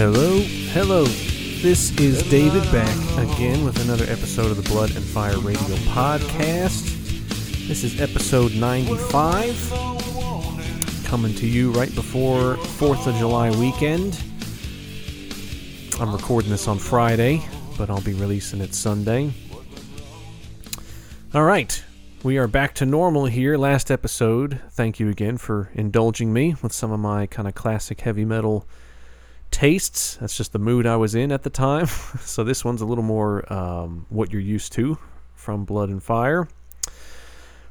Hello, hello. This is David back again with another episode of the Blood and Fire Radio podcast. This is episode 95, coming to you right before 4th of July weekend. I'm recording this on Friday, but I'll be releasing it Sunday. All right, we are back to normal here. Last episode, thank you again for indulging me with some of my kind of classic heavy metal tastes. That's just the mood I was in at the time. so this one's a little more um, what you're used to from Blood and Fire.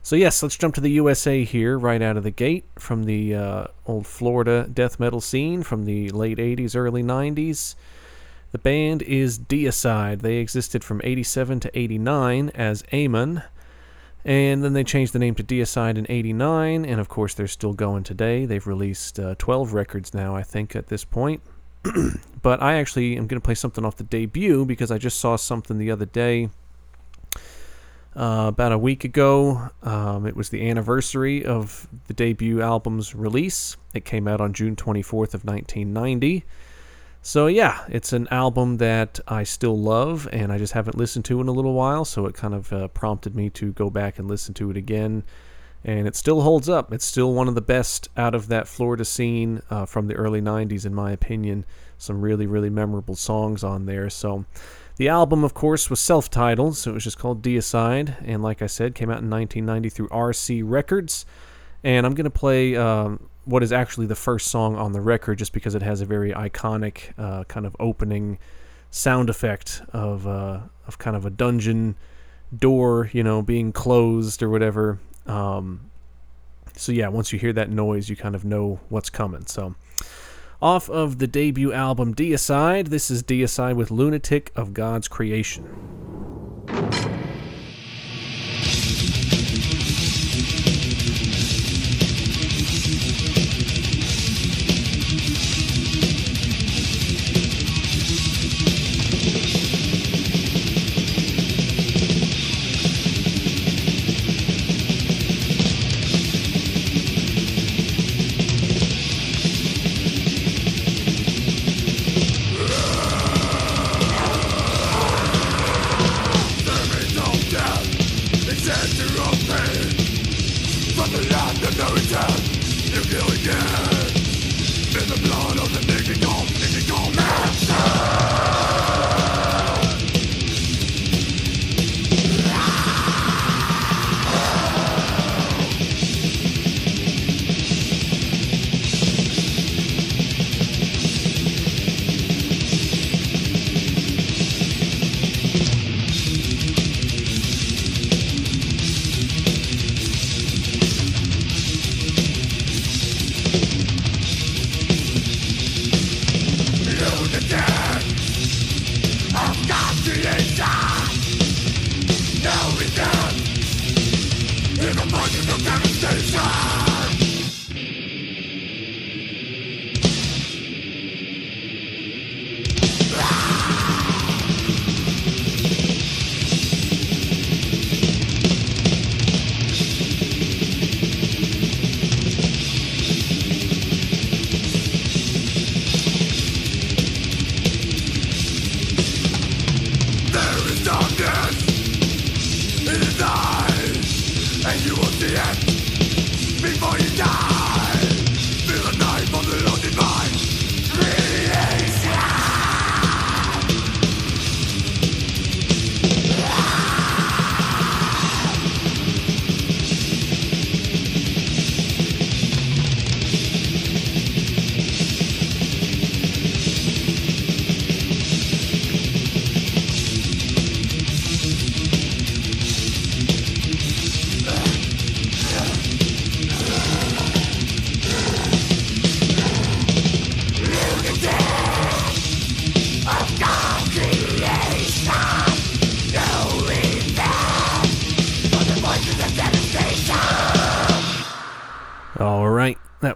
So yes, let's jump to the USA here right out of the gate from the uh, old Florida death metal scene from the late 80s, early 90s. The band is Deicide. They existed from 87 to 89 as Amon. And then they changed the name to Deicide in 89, and of course they're still going today. They've released uh, 12 records now, I think, at this point. but I actually am going to play something off the debut because I just saw something the other day. Uh, about a week ago, um, it was the anniversary of the debut album's release. It came out on June 24th of 1990. So yeah, it's an album that I still love, and I just haven't listened to in a little while. So it kind of uh, prompted me to go back and listen to it again and it still holds up. It's still one of the best out of that Florida scene uh, from the early 90s, in my opinion. Some really, really memorable songs on there. So, the album, of course, was self titled, so it was just called Deicide, and like I said, came out in 1990 through RC Records. And I'm going to play um, what is actually the first song on the record just because it has a very iconic uh, kind of opening sound effect of, uh, of kind of a dungeon door, you know, being closed or whatever. Um, so yeah, once you hear that noise, you kind of know what's coming. So off of the debut album Deicide, this is Deicide with Lunatic of God's Creation.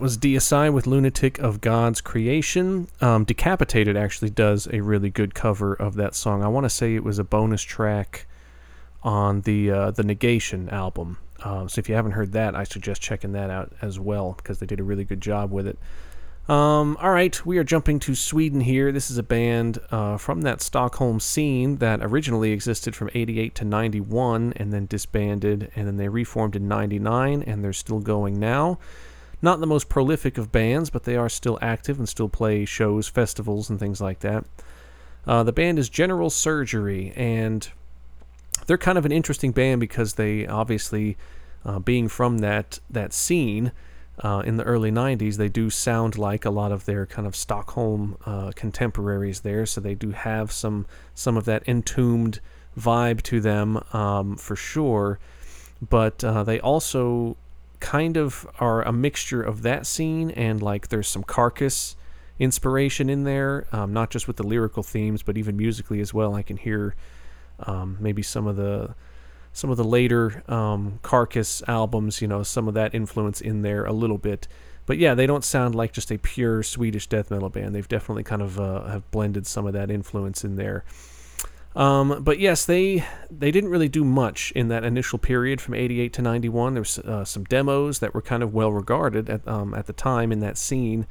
Was Deicide with Lunatic of God's Creation. Um, Decapitated actually does a really good cover of that song. I want to say it was a bonus track on the uh, the Negation album. Uh, so if you haven't heard that, I suggest checking that out as well because they did a really good job with it. Um, all right, we are jumping to Sweden here. This is a band uh, from that Stockholm scene that originally existed from 88 to 91 and then disbanded, and then they reformed in 99, and they're still going now. Not the most prolific of bands, but they are still active and still play shows, festivals, and things like that. Uh, the band is General Surgery, and they're kind of an interesting band because they obviously, uh, being from that that scene, uh, in the early 90s, they do sound like a lot of their kind of Stockholm uh, contemporaries there. So they do have some some of that Entombed vibe to them um, for sure. But uh, they also kind of are a mixture of that scene and like there's some Carcass inspiration in there, um, not just with the lyrical themes, but even musically as well. I can hear um, maybe some of the some of the later um, Carcass albums, you know, some of that influence in there a little bit. But yeah, they don't sound like just a pure Swedish death metal band. They've definitely kind of uh, have blended some of that influence in there. Um, but yes, they they didn't really do much in that initial period from '88 to '91. There was uh, some demos that were kind of well regarded at um, at the time in that scene.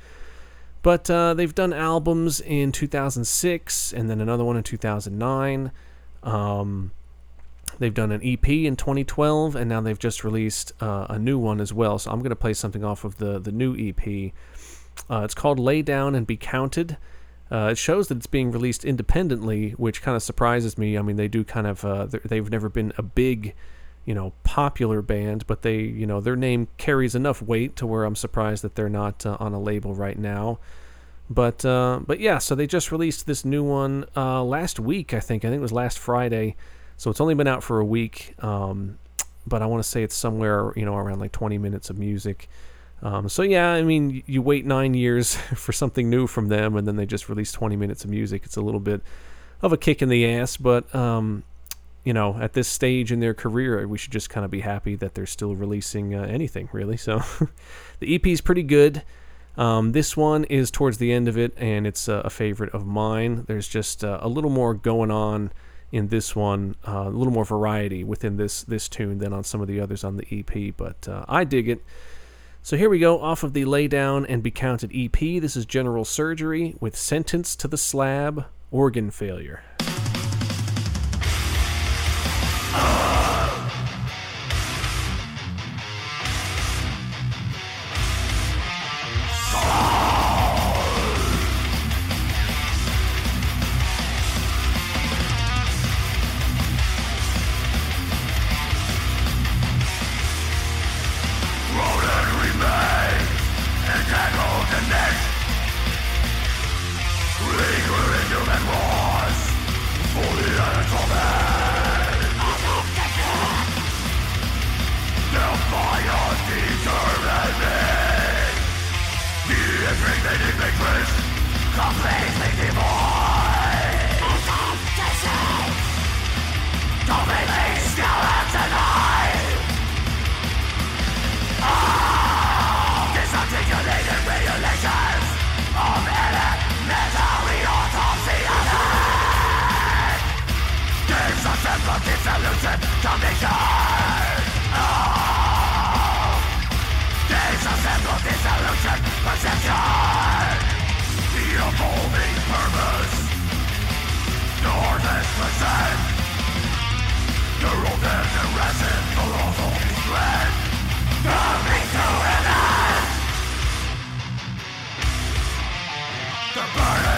But uh, they've done albums in 2006 and then another one in 2009. Um, They've done an EP in 2012, and now they've just released uh, a new one as well. So I'm going to play something off of the the new EP. Uh, it's called "Lay Down and Be Counted." Uh, it shows that it's being released independently, which kind of surprises me. I mean, they do kind of uh, they've never been a big, you know, popular band, but they you know their name carries enough weight to where I'm surprised that they're not uh, on a label right now. But uh, but yeah, so they just released this new one last week. I think I think it was last Friday. So it's only been out for a week, um, but I want to say it's somewhere you know around like 20 minutes of music. Um, so yeah, I mean, you wait nine years for something new from them, and then they just release 20 minutes of music. It's a little bit of a kick in the ass, but um, you know, at this stage in their career, we should just kind of be happy that they're still releasing uh, anything, really. So the EP is pretty good. Um, this one is towards the end of it, and it's uh, a favorite of mine. There's just uh, a little more going on in this one, uh, a little more variety within this this tune than on some of the others on the EP. But uh, I dig it. So here we go off of the Lay Down and Be Counted EP. This is General Surgery with Sentence to the Slab, Organ Failure. The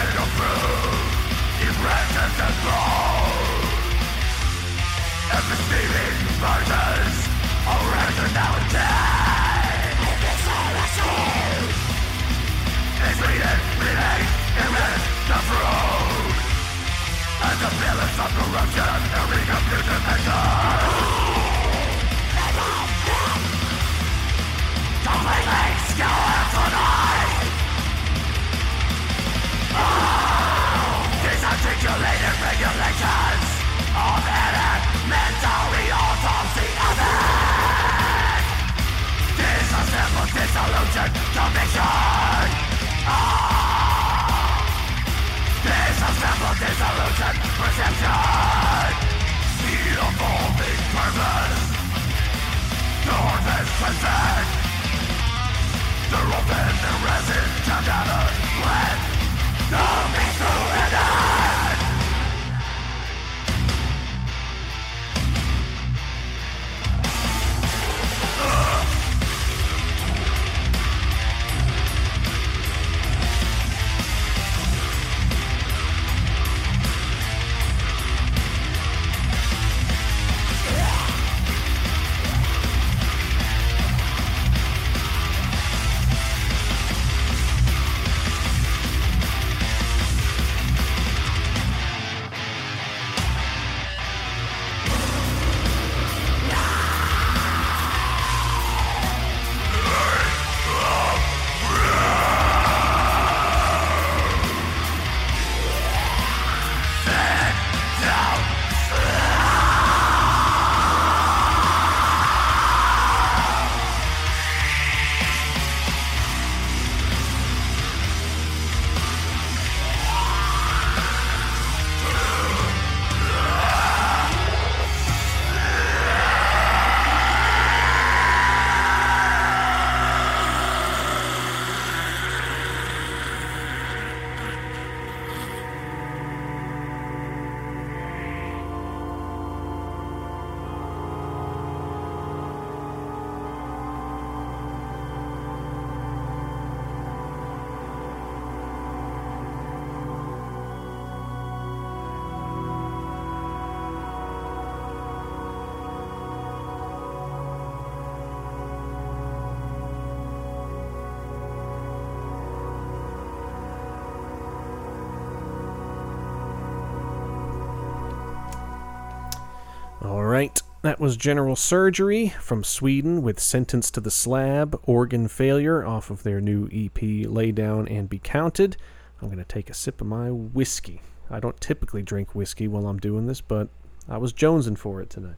that was General Surgery from Sweden with Sentence to the Slab, Organ Failure off of their new EP, Lay Down and Be Counted. I'm going to take a sip of my whiskey. I don't typically drink whiskey while I'm doing this, but I was jonesing for it tonight.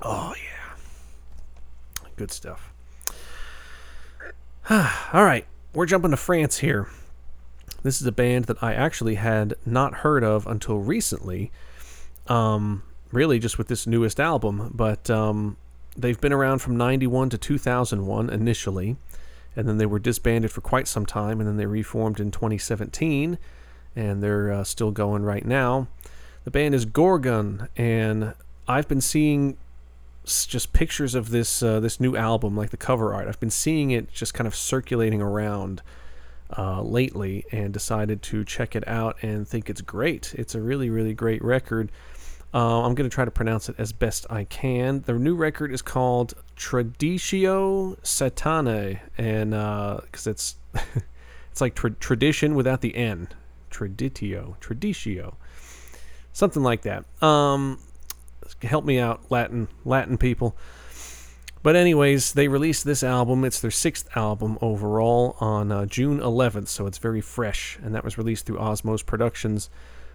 Oh, yeah. Good stuff. All right, we're jumping to France here. This is a band that I actually had not heard of until recently. Um, really, just with this newest album, but um, they've been around from 91 to 2001 initially, and then they were disbanded for quite some time, and then they reformed in 2017, and they're uh, still going right now. The band is Gorgon, and I've been seeing just pictures of this uh, this new album, like the cover art. I've been seeing it just kind of circulating around uh, lately, and decided to check it out and think it's great. It's a really really great record. Uh, I'm going to try to pronounce it as best I can. The new record is called Traditio Satanae, and because uh, it's it's like tra- tradition without the N. Traditio, Traditio, something like that. Um, help me out, Latin Latin people. But anyways, they released this album. It's their sixth album overall on uh, June 11th, so it's very fresh, and that was released through Osmose Productions.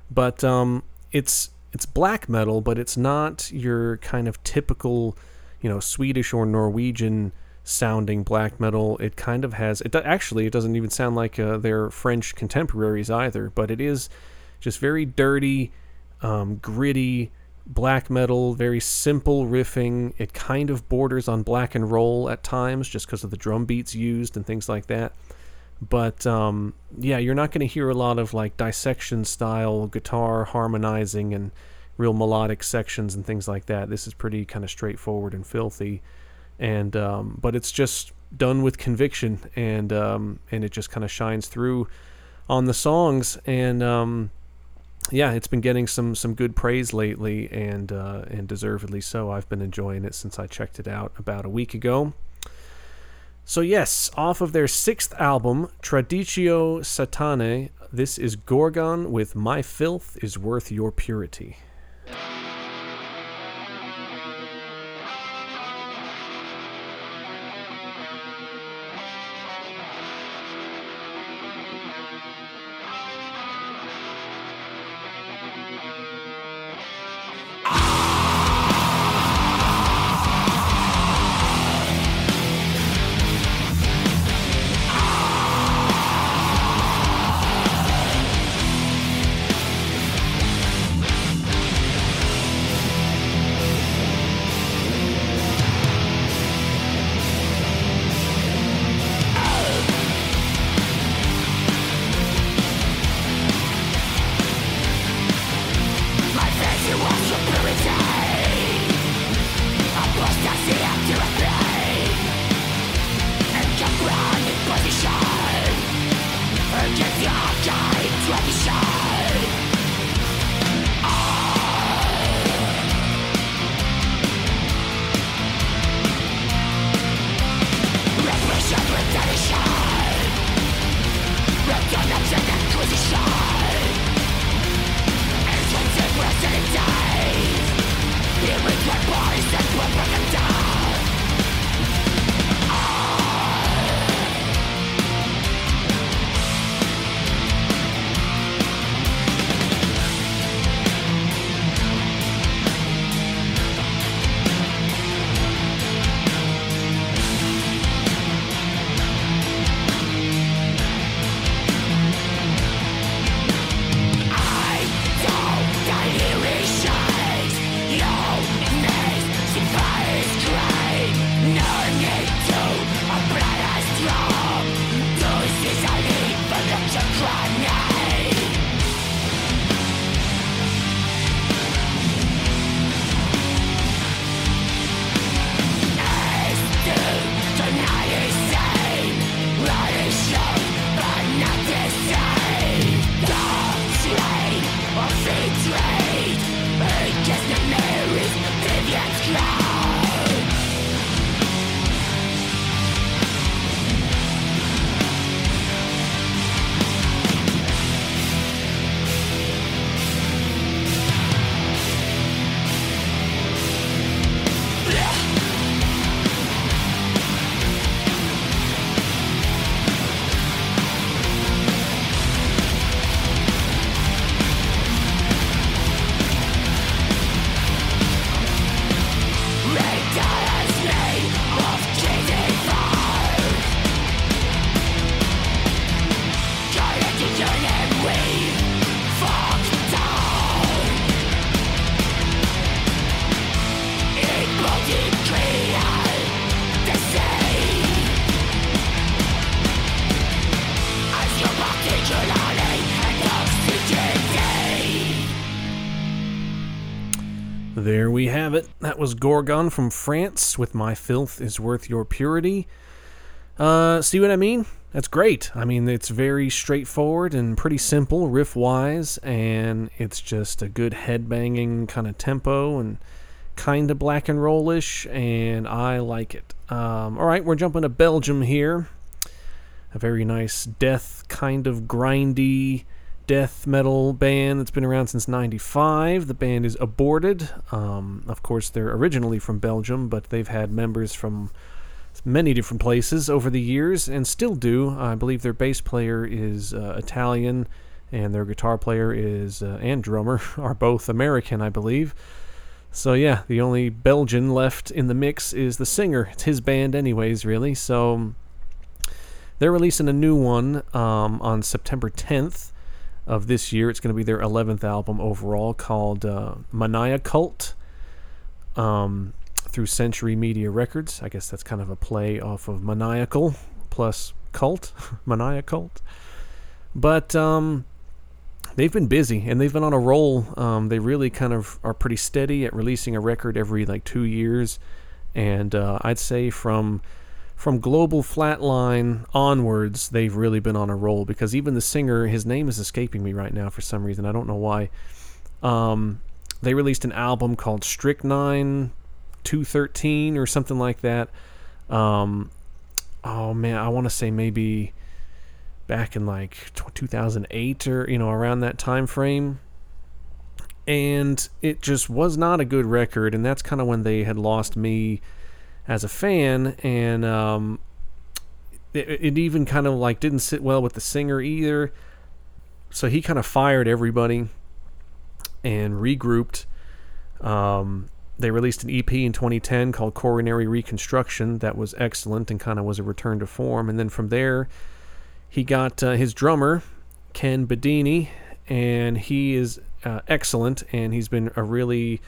But um, it's it's black metal, but it's not your kind of typical, you know, Swedish or Norwegian sounding black metal. It kind of has. It actually it doesn't even sound like uh, their French contemporaries either, but it is just very dirty, um, gritty black metal, very simple riffing. It kind of borders on black and roll at times just because of the drum beats used and things like that. But um, yeah, you're not going to hear a lot of like dissection style guitar harmonizing and real melodic sections and things like that. This is pretty kind of straightforward and filthy, and um, but it's just done with conviction and um, and it just kind of shines through on the songs and um, yeah, it's been getting some some good praise lately, and uh, and deservedly so. I've been enjoying it since I checked it out about a week ago. So yes, off of their sixth album, Traditio Satanae, this is Gorgon with "My Filth Is Worth Your Purity." Was Gorgon from France with My Filth is Worth Your Purity. Uh, see what I mean? That's great. I mean, it's very straightforward and pretty simple riff wise, and it's just a good headbanging kind of tempo and kind of black and rollish, and I like it. Um, all right, we're jumping to Belgium here. A very nice death kind of grindy death metal band that's been around since 95. The band is Aborted. Um, of course, they're originally from Belgium, but they've had members from many different places over the years and still do. I believe their bass player is uh, Italian and their guitar player is uh, and drummer are both American, I believe. So yeah, the only Belgian left in the mix is the singer. It's his band anyways, really. So they're releasing a new one um, on September 10th of this year. It's going to be their 11th album overall called uh, Mania Cult. Um, through Century Media Records. I guess that's kind of a play off of maniacal plus cult, mania cult. But um, they've been busy and they've been on a roll. Um, they really kind of are pretty steady at releasing a record every like two years, and uh, I'd say from from Global Flatline onwards, they've really been on a roll because even the singer, his name is escaping me right now for some reason. I don't know why. Um, they released an album called Strychnine 213 or something like that. Um, oh man, I want to say maybe back in like 2008 or you know around that time frame. And it just was not a good record, and that's kind of when they had lost me as a fan, and um, it, it even kind of like didn't sit well with the singer either. So he kind of fired everybody and regrouped. Um, they released an EP in 2010 called Coronary Reconstruction that was excellent and kind of was a return to form. And then from there, he got uh, his drummer, Ken Bedene, and he is uh, excellent and he's been a really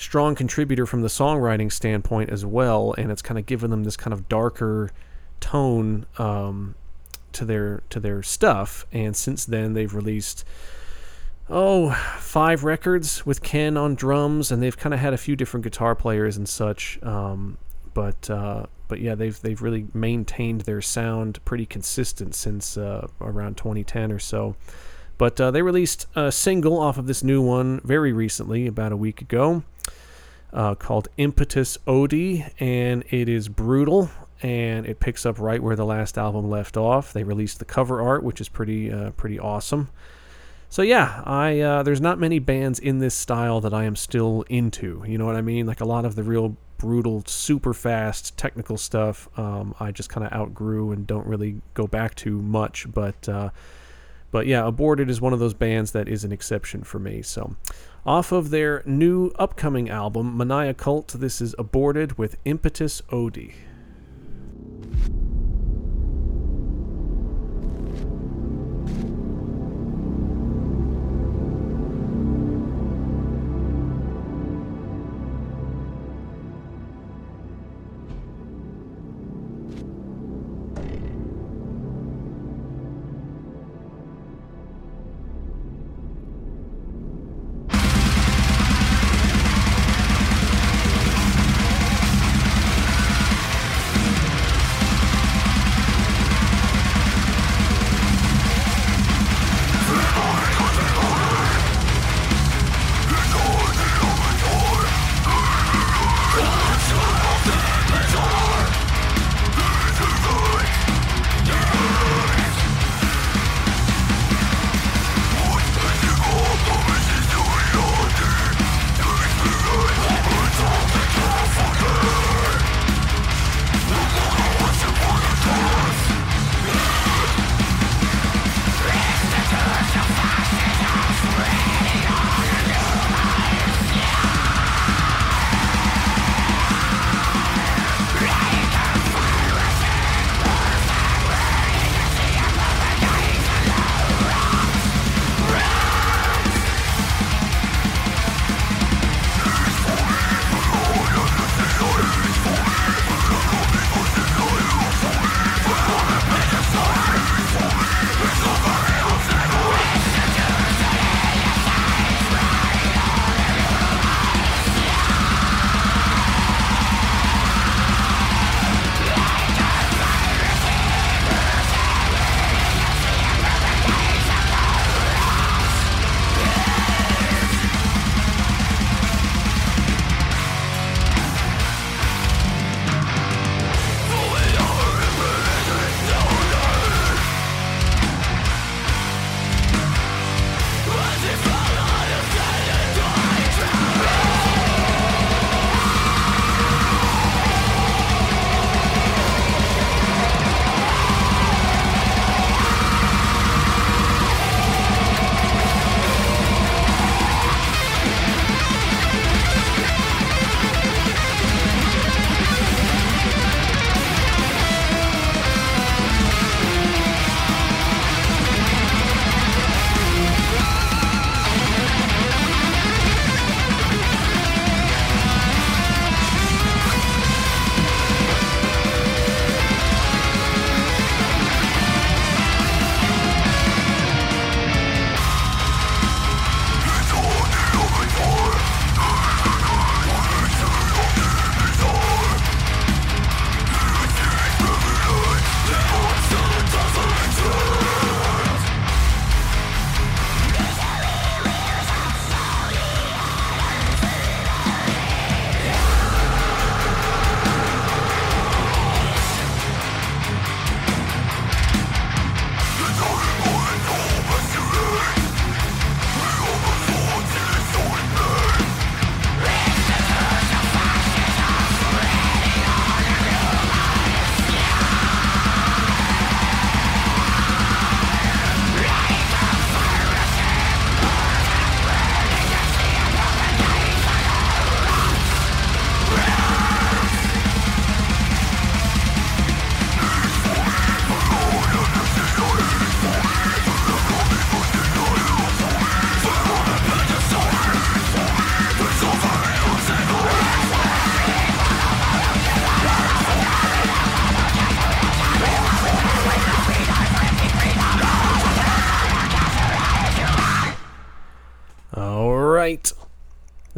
strong contributor from the songwriting standpoint as well. And it's kind of given them this kind of darker tone um, to their to their stuff. And since then, they've released oh, five records with Ken on drums, and they've kind of had a few different guitar players and such. Um, but uh, but yeah, they've they've really maintained their sound pretty consistent since uh, around 2010 or so. But uh, they released a single off of this new one very recently, about a week ago, uh, called Impetus Odi, and it is brutal. And it picks up right where the last album left off. They released the cover art, which is pretty uh, pretty awesome. So yeah, I uh, there's not many bands in this style that I am still into. You know what I mean? Like a lot of the real brutal, super fast technical stuff, um, I just kind of outgrew and don't really go back to much. But uh, but yeah, Aborted is one of those bands that is an exception for me. So off of their new upcoming album, Mania Cult, this is Aborted with Impetus Odi.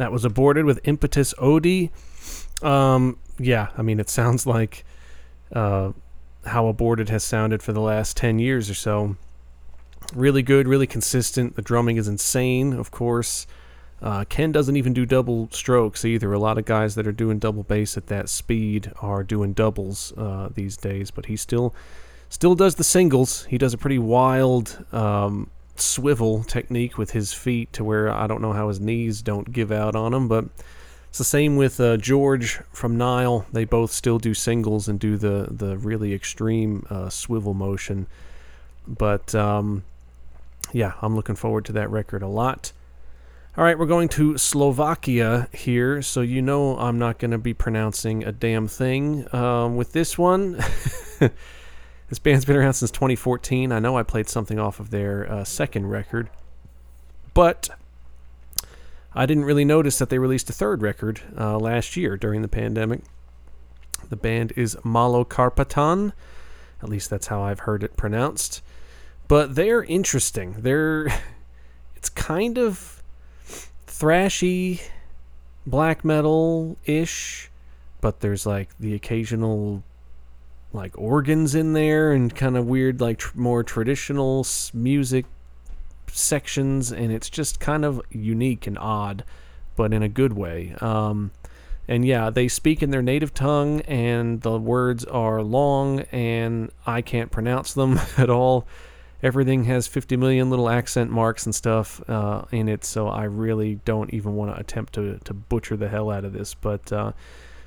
That was Aborted with Impetus Odi. Um, yeah, I mean, it sounds like uh, how Aborted has sounded for the last 10 years or so. Really good, really consistent. The drumming is insane, of course. Uh, Ken doesn't even do double strokes either. A lot of guys that are doing double bass at that speed are doing doubles uh, these days, but he still still does the singles. He does a pretty wild um, swivel technique with his feet to where I don't know how his knees don't give out on him, but it's the same with uh, George from Nile. They both still do singles and do the the really extreme uh, swivel motion. But um, yeah, I'm looking forward to that record a lot. All right, we're going to Slovakia here, so you know I'm not going to be pronouncing a damn thing um, with this one. this band's been around since 2014. I know I played something off of their uh, second record, but I didn't really notice that they released a third record uh, last year during the pandemic. The band is Malokarpatan, at least that's how I've heard it pronounced. But they're interesting. They're it's kind of thrashy black metal ish, but there's like the occasional like organs in there and kind of weird like tr- more traditional music sections and it's just kind of unique and odd but in a good way um, and yeah they speak in their native tongue and the words are long and i can't pronounce them at all everything has 50 million little accent marks and stuff uh, in it, so I really don't even want to attempt to, to butcher the hell out of this. But uh,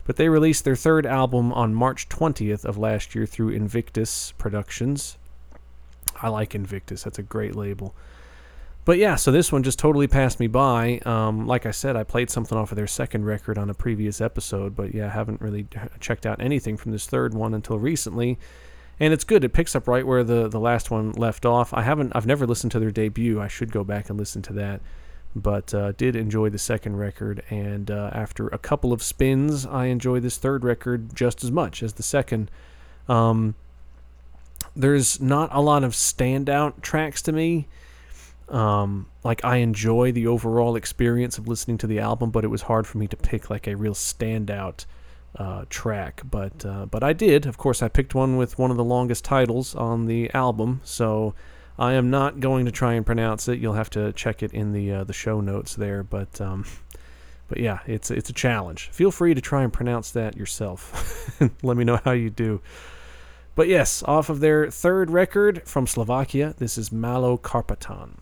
but they released their third album on March 20th of last year through Invictus Productions. I like Invictus; that's a great label. But yeah, so this one just totally passed me by. Um, like I said, I played something off of their second record on a previous episode, but yeah, I haven't really checked out anything from this third one until recently and it's good. It picks up right where the the last one left off. I haven't, I've never listened to their debut. I should go back and listen to that, but uh, did enjoy the second record. And uh, after a couple of spins, I enjoy this third record just as much as the second. Um, there's not a lot of standout tracks to me. Um, like I enjoy the overall experience of listening to the album, but it was hard for me to pick like a real standout uh, track. But uh, but I did. Of course, I picked one with one of the longest titles on the album, so I am not going to try and pronounce it. You'll have to check it in the uh, the show notes there. But um, but yeah, it's it's a challenge. Feel free to try and pronounce that yourself. Let me know how you do. But yes, off of their third record from Slovakia, this is Malokarpatan.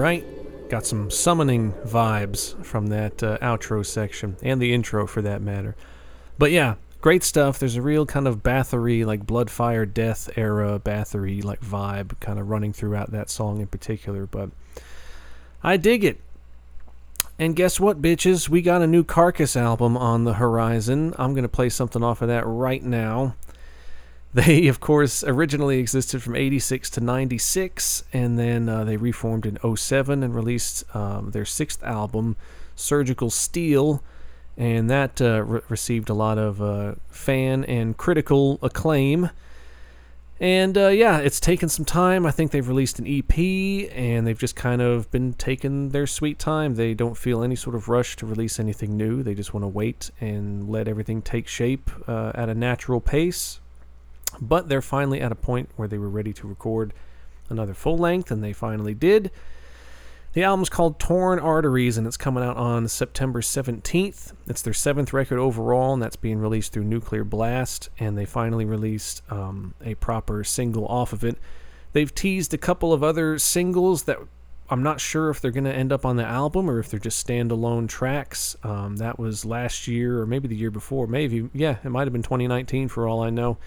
Right. Got some summoning vibes from that uh, outro section and the intro for that matter. But yeah, great stuff. There's a real kind of Bathory, like Blood, Fire, Death era Bathory like vibe kind of running throughout that song in particular. But I dig it. And guess what, bitches? We got a new Carcass album on the horizon. I'm going to play something off of that right now. They, of course, originally existed from 86 to 96, and then uh, they reformed in 07 and released um, their sixth album, Surgical Steel, and that uh, re- received a lot of uh, fan and critical acclaim. And uh, yeah, it's taken some time. I think they've released an EP, and they've just kind of been taking their sweet time. They don't feel any sort of rush to release anything new. They just want to wait and let everything take shape uh, at a natural pace but they're finally at a point where they were ready to record another full length, and they finally did. The album's called Torn Arteries, and it's coming out on September 17th. It's their seventh record overall, and that's being released through Nuclear Blast, and they finally released um, a proper single off of it. They've teased a couple of other singles that I'm not sure if they're going to end up on the album or if they're just standalone tracks. Um, that was last year or maybe the year before. Maybe, yeah, it might have been 2019 for all I know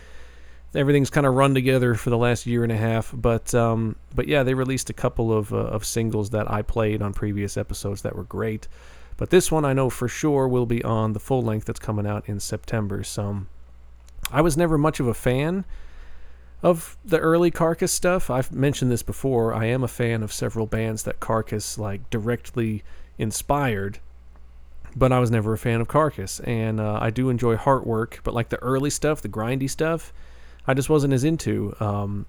everything's kind of run together for the last year and a half. But um, but yeah, they released a couple of uh, of singles that I played on previous episodes that were great. But this one I know for sure will be on the full length that's coming out in September. So I was never much of a fan of the early Carcass stuff. I've mentioned this before. I am a fan of several bands that Carcass like directly inspired. But I was never a fan of Carcass, and uh, I do enjoy Heartwork. But like the early stuff, the grindy stuff, I just wasn't as into. Um,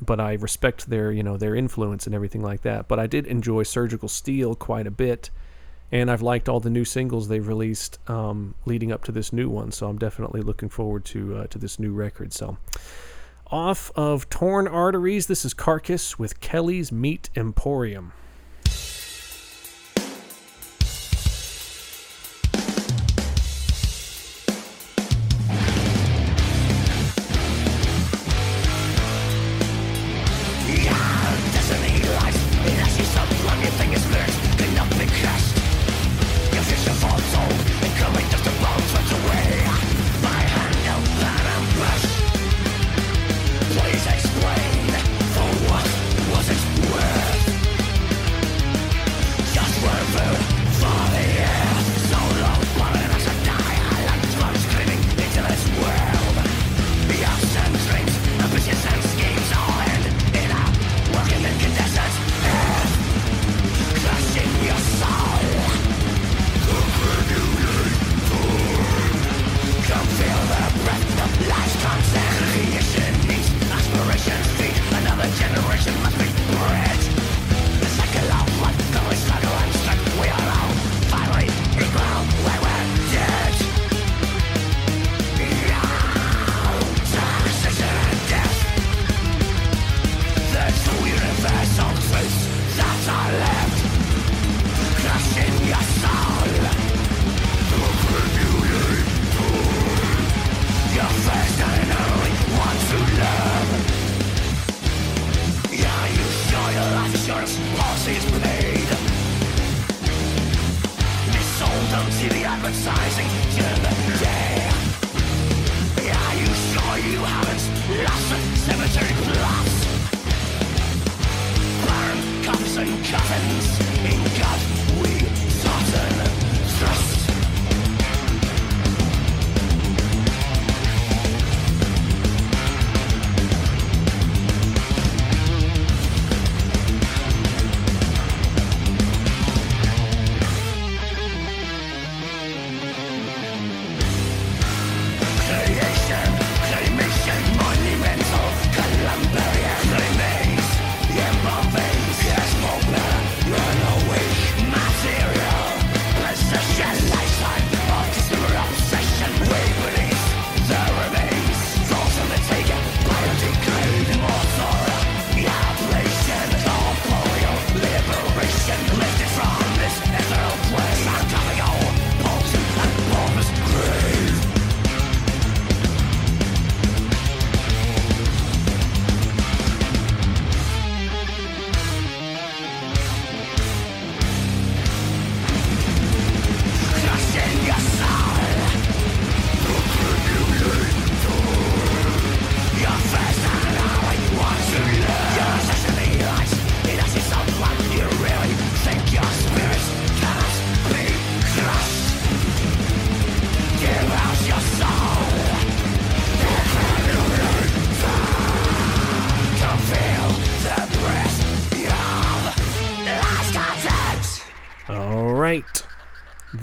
but I respect their you know their influence and everything like that. But I did enjoy Surgical Steel quite a bit, and I've liked all the new singles they've released um, leading up to this new one. So I'm definitely looking forward to uh, to this new record. So. Off of Torn Arteries, this is Carcass with Kelly's Meat Emporium.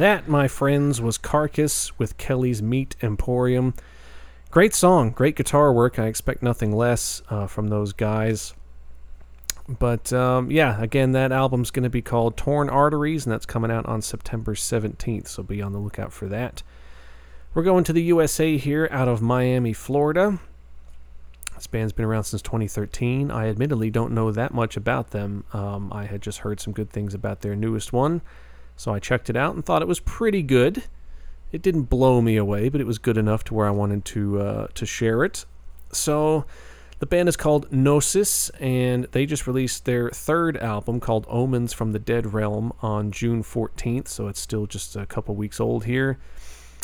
That, my friends, was Carcass with Kelly's Meat Emporium. Great song, great guitar work. I expect nothing less uh, from those guys. But um, yeah, again, that album's going to be called Torn Arteries, and that's coming out on September 17th, so be on the lookout for that. We're going to the USA here out of Miami, Florida. This band's been around since 2013. I admittedly don't know that much about them. Um, I had just heard some good things about their newest one, so I checked it out and thought it was pretty good. It didn't blow me away, but it was good enough to where I wanted to uh, to share it. So the band is called Gnosis, and they just released their third album called Omens from the Dead Realm on June 14th, so it's still just a couple weeks old here.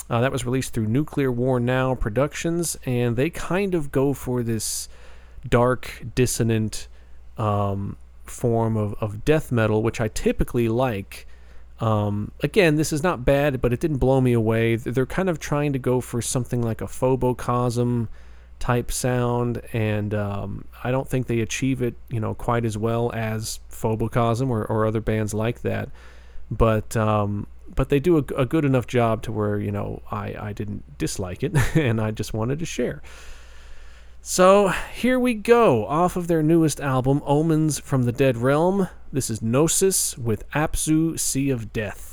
Uh, that was released through Nuclear War Now Productions, and they kind of go for this dark, dissonant um, form of, of death metal, which I typically like. Um, again, this is not bad, but it didn't blow me away. They're kind of trying to go for something like a Phobocosm type sound, and um, I don't think they achieve it, you know, quite as well as Phobocosm or, or other bands like that. But um, but they do a, a, good enough job to where you know I, I didn't dislike it and I just wanted to share. So here we go off of their newest album, Omens from the Dead Realm. This is Gnosis with Apzu Sea of Death.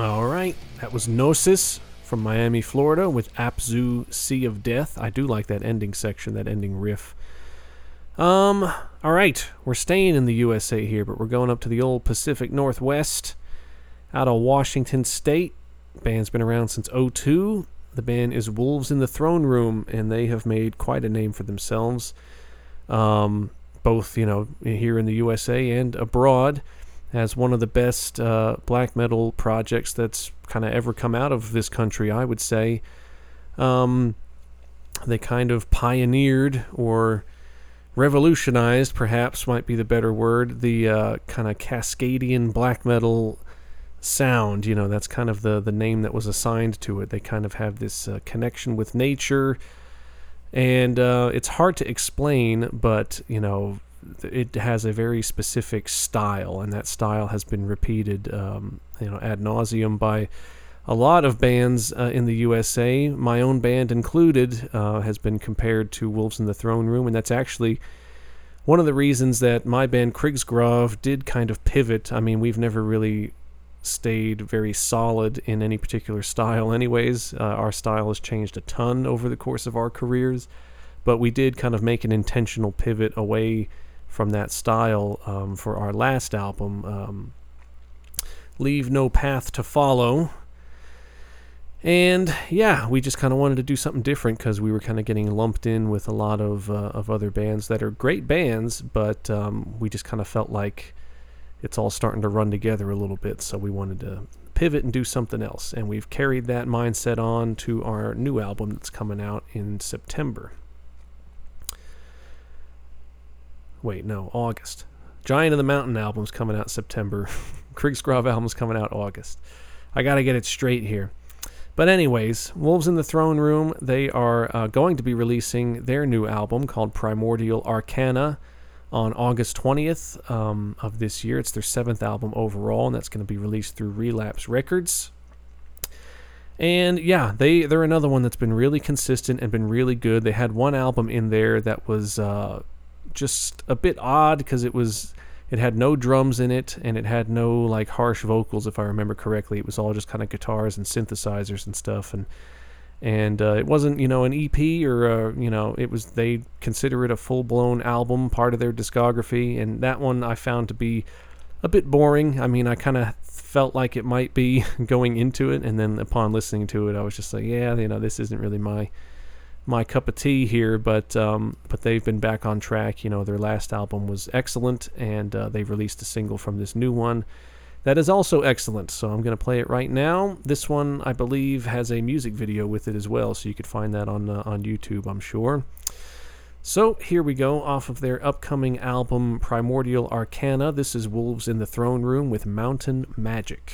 All right, that was Gnosis from Miami, Florida, with Apzu Sea of Death. I do like that ending section, that ending riff. Um, all right, we're staying in the USA here, but we're going up to the old Pacific Northwest, out of Washington State. Band's been around since 02. The band is Wolves in the Throne Room, and they have made quite a name for themselves, um, both you know here in the USA and abroad as one of the best uh, black metal projects that's kind of ever come out of this country, I would say. Um, they kind of pioneered or revolutionized, perhaps might be the better word, the uh, kind of Cascadian black metal sound. You know, that's kind of the, the name that was assigned to it. They kind of have this uh, connection with nature. And uh, it's hard to explain, but, you know, it has a very specific style, and that style has been repeated, um, you know, ad nauseum by a lot of bands uh, in the USA. My own band included uh, has been compared to Wolves in the Throne Room, and that's actually one of the reasons that my band Krigsgrav did kind of pivot. I mean, we've never really stayed very solid in any particular style, anyways. Uh, our style has changed a ton over the course of our careers, but we did kind of make an intentional pivot away from that style um, for our last album, um, Leave No Path to Follow. And yeah, we just kind of wanted to do something different because we were kind of getting lumped in with a lot of uh, of other bands that are great bands, but um, we just kind of felt like it's all starting to run together a little bit. So we wanted to pivot and do something else, and we've carried that mindset on to our new album that's coming out in September. Wait, no, August. Giant of the Mountain album's coming out September. Krigsgrav album's coming out August. I got to get it straight here. But, anyways, Wolves in the Throne Room, they are uh, going to be releasing their new album called Primordial Arcana on August 20th um, of this year. It's their seventh album overall, and that's going to be released through Relapse Records. And yeah, they they're another one that's been really consistent and been really good. They had one album in there that was uh, just a bit odd because it was it had no drums in it and it had no like harsh vocals if I remember correctly. It was all just kind of guitars and synthesizers and stuff and and uh, it wasn't you know an EP or uh, you know it was they consider it a full blown album, part of their discography, and that one I found to be a bit boring. I mean, I kind of felt like it might be going into it, and then upon listening to it, I was just like, yeah, you know, this isn't really my my cup of tea here, but um, but they've been back on track. You know, their last album was excellent, and uh, they've released a single from this new one that is also excellent. So I'm going to play it right now. This one, I believe, has a music video with it as well, so you could find that on uh, on YouTube, I'm sure. So here we go, off of their upcoming album Primordial Arcana. This is Wolves in the Throne Room with Mountain Magick.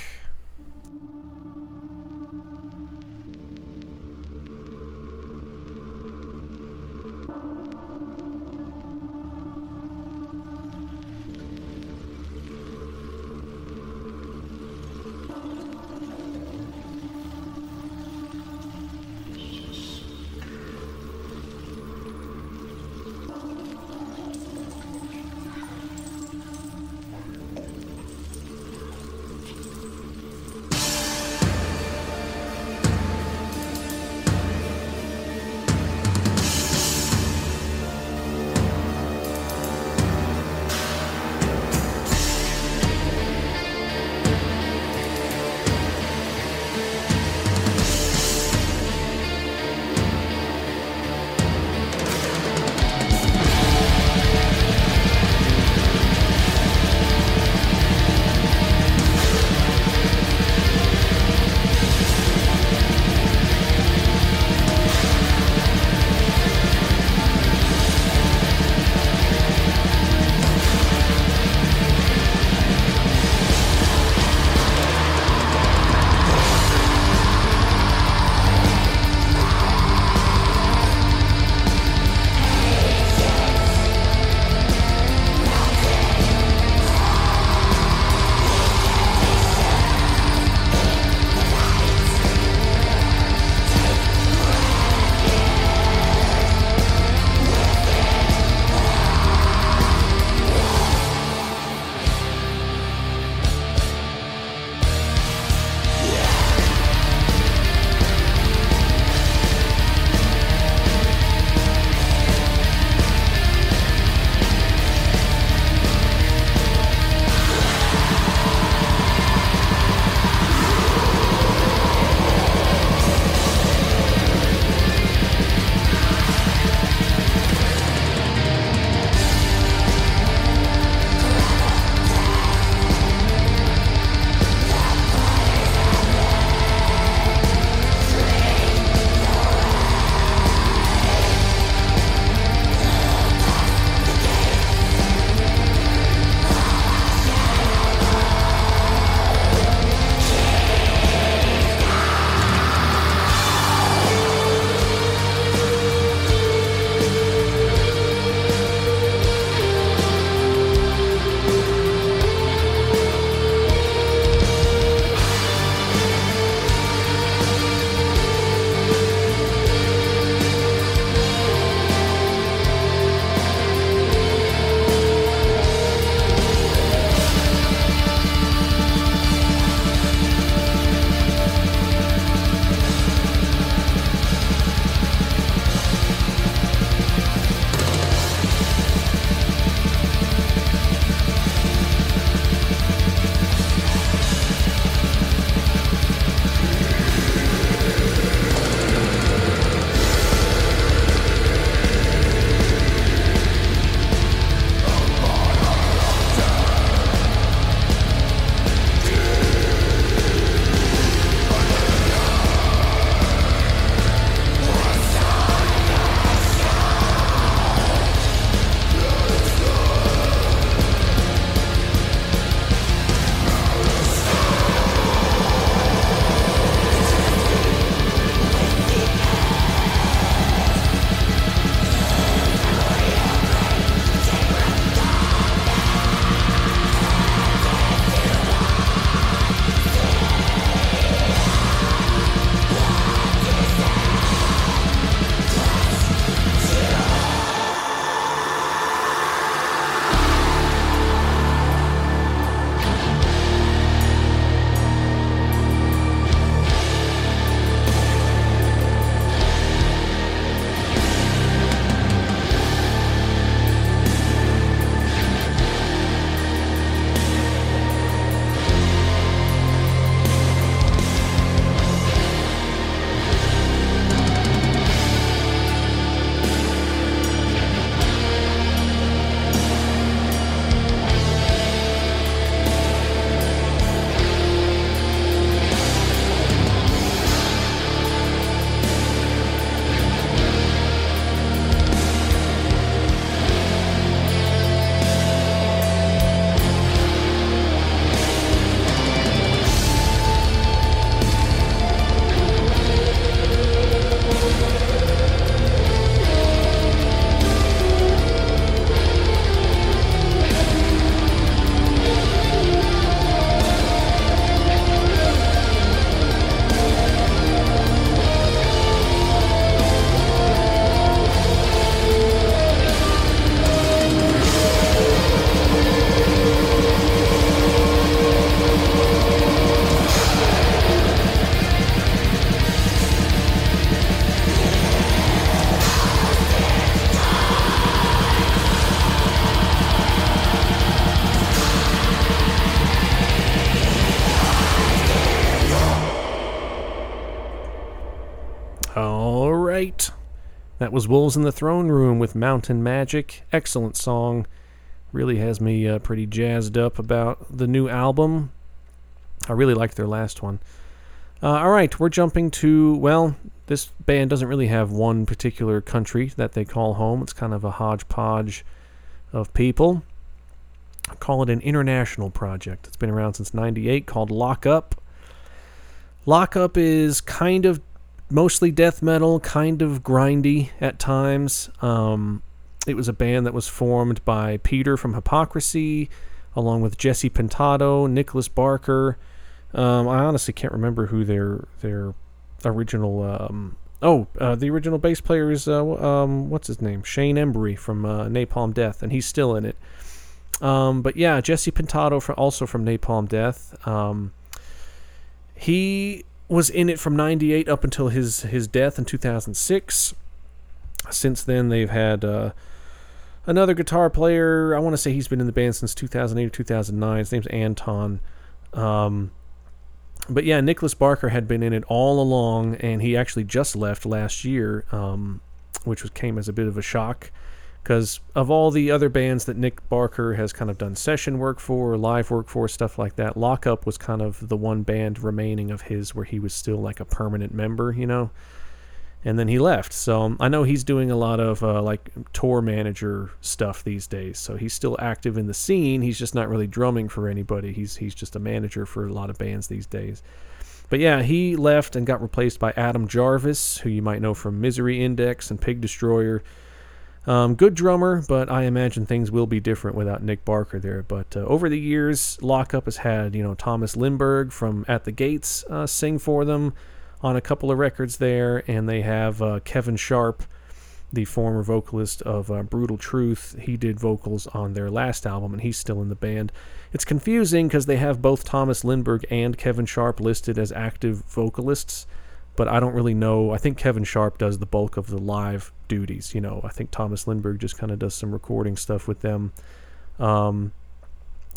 Was Wolves in the Throne Room with Mountain Magick. Excellent song. Really has me uh, pretty jazzed up about the new album. I really liked their last one. Uh, all right, we're jumping to, well, this band doesn't really have one particular country that they call home. It's kind of a hodgepodge of people. I call it an international project. It's been around since 98 called Lock Up. Lock Up is kind of mostly death metal, kind of grindy at times. Um, it was a band that was formed by Peter from Hypocrisy, along with Jesse Pintado, Nicholas Barker. Um, I honestly can't remember who their their original. Um, oh, uh, the original bass player is uh, um, what's his name? Shane Embury from uh, Napalm Death, and he's still in it. Um, but yeah, Jesse Pintado, from, also from Napalm Death. Um, he was in it from 98 up until his his death in 2006 since then they've had uh, another guitar player. I want to say he's been in the band since 2008 or 2009 his name's anton. Um, but yeah nicholas barker had been in it all along and he actually just left last year um, which was, came as a bit of a shock because of all the other bands that Nick Barker has kind of done session work for, live work for, stuff like that, Lock Up was kind of the one band remaining of his where he was still like a permanent member, you know. And then he left. So um, I know he's doing a lot of uh, like tour manager stuff these days. So he's still active in the scene. He's just not really drumming for anybody. He's he's just a manager for a lot of bands these days. But yeah, he left and got replaced by Adam Jarvis, who you might know from Misery Index and Pig Destroyer. Um, good drummer, but I imagine things will be different without Nick Barker there. But uh, over the years, Lock Up has had you know Tomas Lindberg from At the Gates uh, sing for them on a couple of records there, and they have uh, Kevin Sharp, the former vocalist of uh, Brutal Truth. He did vocals on their last album, and he's still in the band. It's confusing because they have both Tomas Lindberg and Kevin Sharp listed as active vocalists but I don't really know. I think Kevin Sharp does the bulk of the live duties. You know, I think Tomas Lindberg just kind of does some recording stuff with them. Um,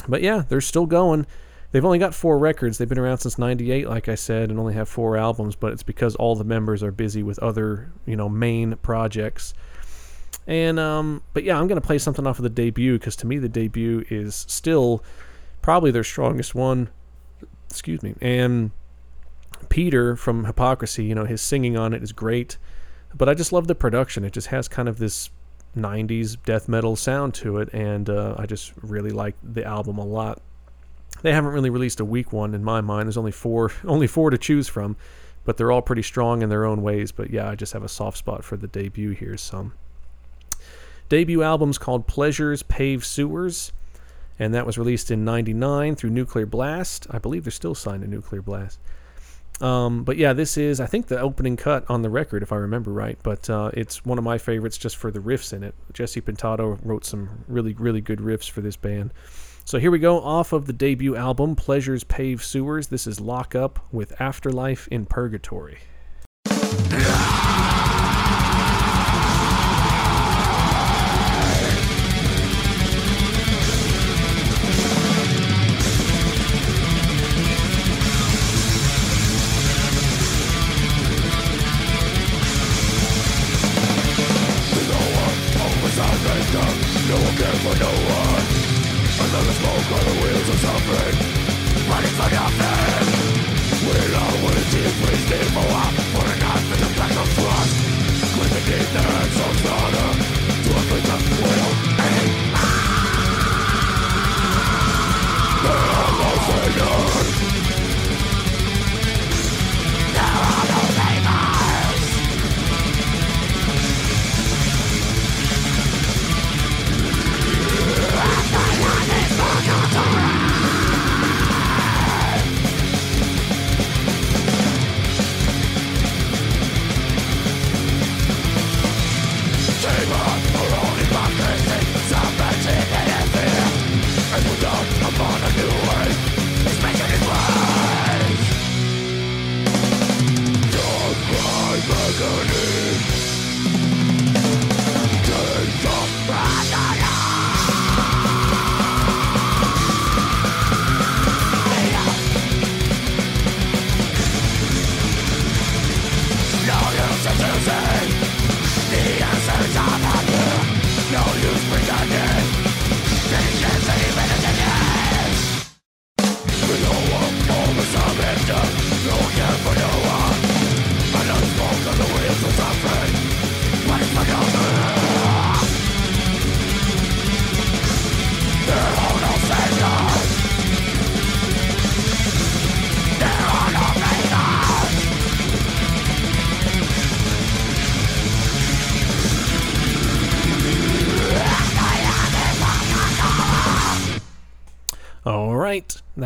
but yeah, they're still going. They've only got four records. They've been around since '98, like I said, and only have four albums. But it's because all the members are busy with other, you know, main projects. And um, but yeah, I'm gonna play something off of the debut because to me the debut is still probably their strongest one. Excuse me, and Peter from Hypocrisy, you know, his singing on it is great, but I just love the production. It just has kind of this 90s death metal sound to it, and uh, I just really like the album a lot. They haven't really released a weak one in my mind. There's only four, only four to choose from, but they're all pretty strong in their own ways. But yeah, I just have a soft spot for the debut here. Some debut album's called Pleasures Pave Sewers, and that was released in '99 through Nuclear Blast. I believe they're still signed to Nuclear Blast. Um, but yeah, this is I think the opening cut on the record, if I remember right. But uh, it's one of my favorites just for the riffs in it. Jesse Pintado wrote some really really good riffs for this band. So here we go off of the debut album, Pleasures Pave Sewers. This is Lock Up with Afterlife in Purgatory.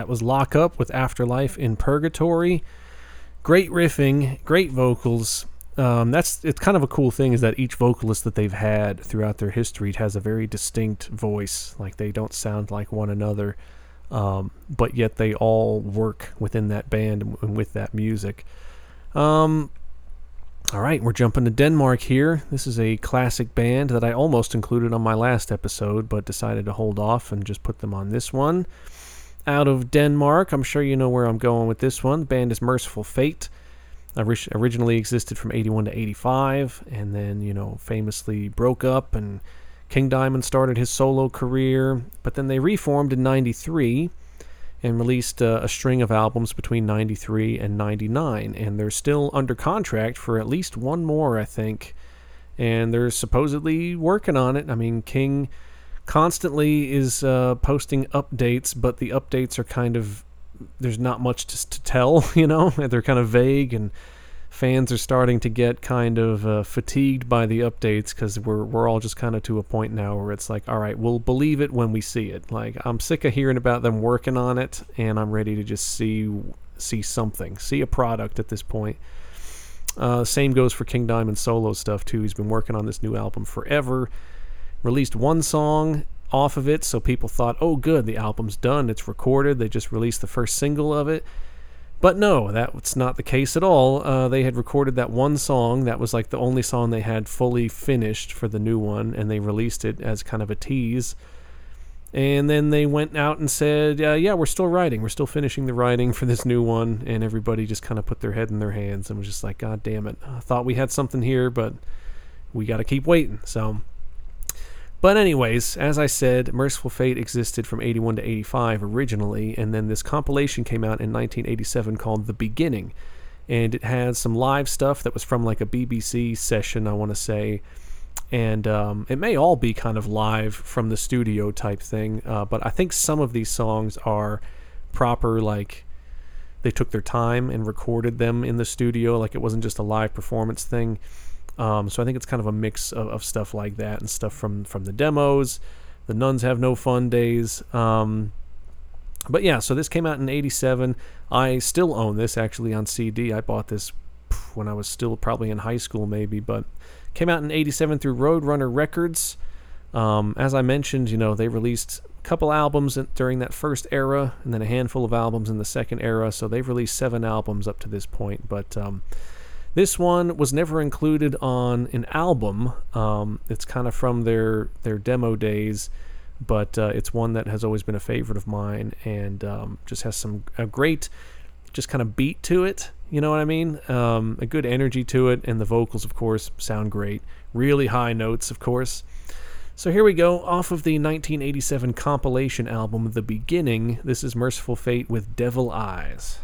that was Lock Up with Afterlife in Purgatory. Great riffing, great vocals. Um, that's it's kind of a cool thing is that each vocalist that they've had throughout their history has a very distinct voice. Like they don't sound like one another, um, but yet they all work within that band and with that music. Um, all right, we're jumping to Denmark here. This is a classic band that I almost included on my last episode, but decided to hold off and just put them on this one. Out of Denmark, I'm sure you know where I'm going with this one. The band is Mercyful Fate. Originally existed from 81 to 85 and then you know famously broke up and king diamond started his solo career. But then they reformed in 93 and released uh, a string of albums between 93 and 99 and they're still under contract for at least one more i think. And they're supposedly working on it. I mean king constantly is uh, posting updates but the updates are kind of there's not much to, to tell, you know. They're kind of vague, and fans are starting to get kind of uh, fatigued by the updates because we're we're all just kind of to a point now where it's like, all right, we'll believe it when we see it. Like I'm sick of hearing about them working on it, and I'm ready to just see see something, see a product at this point. Uh, same goes for King Diamond solo stuff too. He's been working on this new album forever. Released one song off of it, so people thought, oh, good, the album's done, it's recorded, they just released the first single of it. But no, that's not the case at all. Uh, they had recorded that one song, that was like the only song they had fully finished for the new one, and they released it as kind of a tease. And then they went out and said, uh, yeah, we're still writing. We're still finishing the writing for this new one. And everybody just kind of put their head in their hands and was just like, God damn it. I thought we had something here, but we got to keep waiting. So but, anyways, as I said, Mercyful Fate existed from 81 to 85 originally, and then this compilation came out in 1987 called The Beginning. And it had some live stuff that was from like a BBC session, I want to say. And um, it may all be kind of live from the studio type thing, uh, but I think some of these songs are proper, like they took their time and recorded them in the studio, like it wasn't just a live performance thing. Um, so I think it's kind of a mix of, of, stuff like that and stuff from from the demos. The Nuns Have No Fun days. Um, but yeah, so this came out in '87. I still own this actually on CD. I bought this when I was still probably in high school, maybe, but came out in '87 through Roadrunner Records. Um, as I mentioned, you know, they released a couple albums during that first era, and then a handful of albums in the second era. So they've released seven albums up to this point. But um, this one was never included on an album. Um, it's kind of from their their demo days, but uh, it's one that has always been a favorite of mine, and um, just has some a great, just kind of beat to it. You know what I mean? Um, a good energy to it, and the vocals, of course, sound great. Really high notes, of course. So here we go, off of the 1987 compilation album, The Beginning. This is Mercyful Fate with Devil Eyes.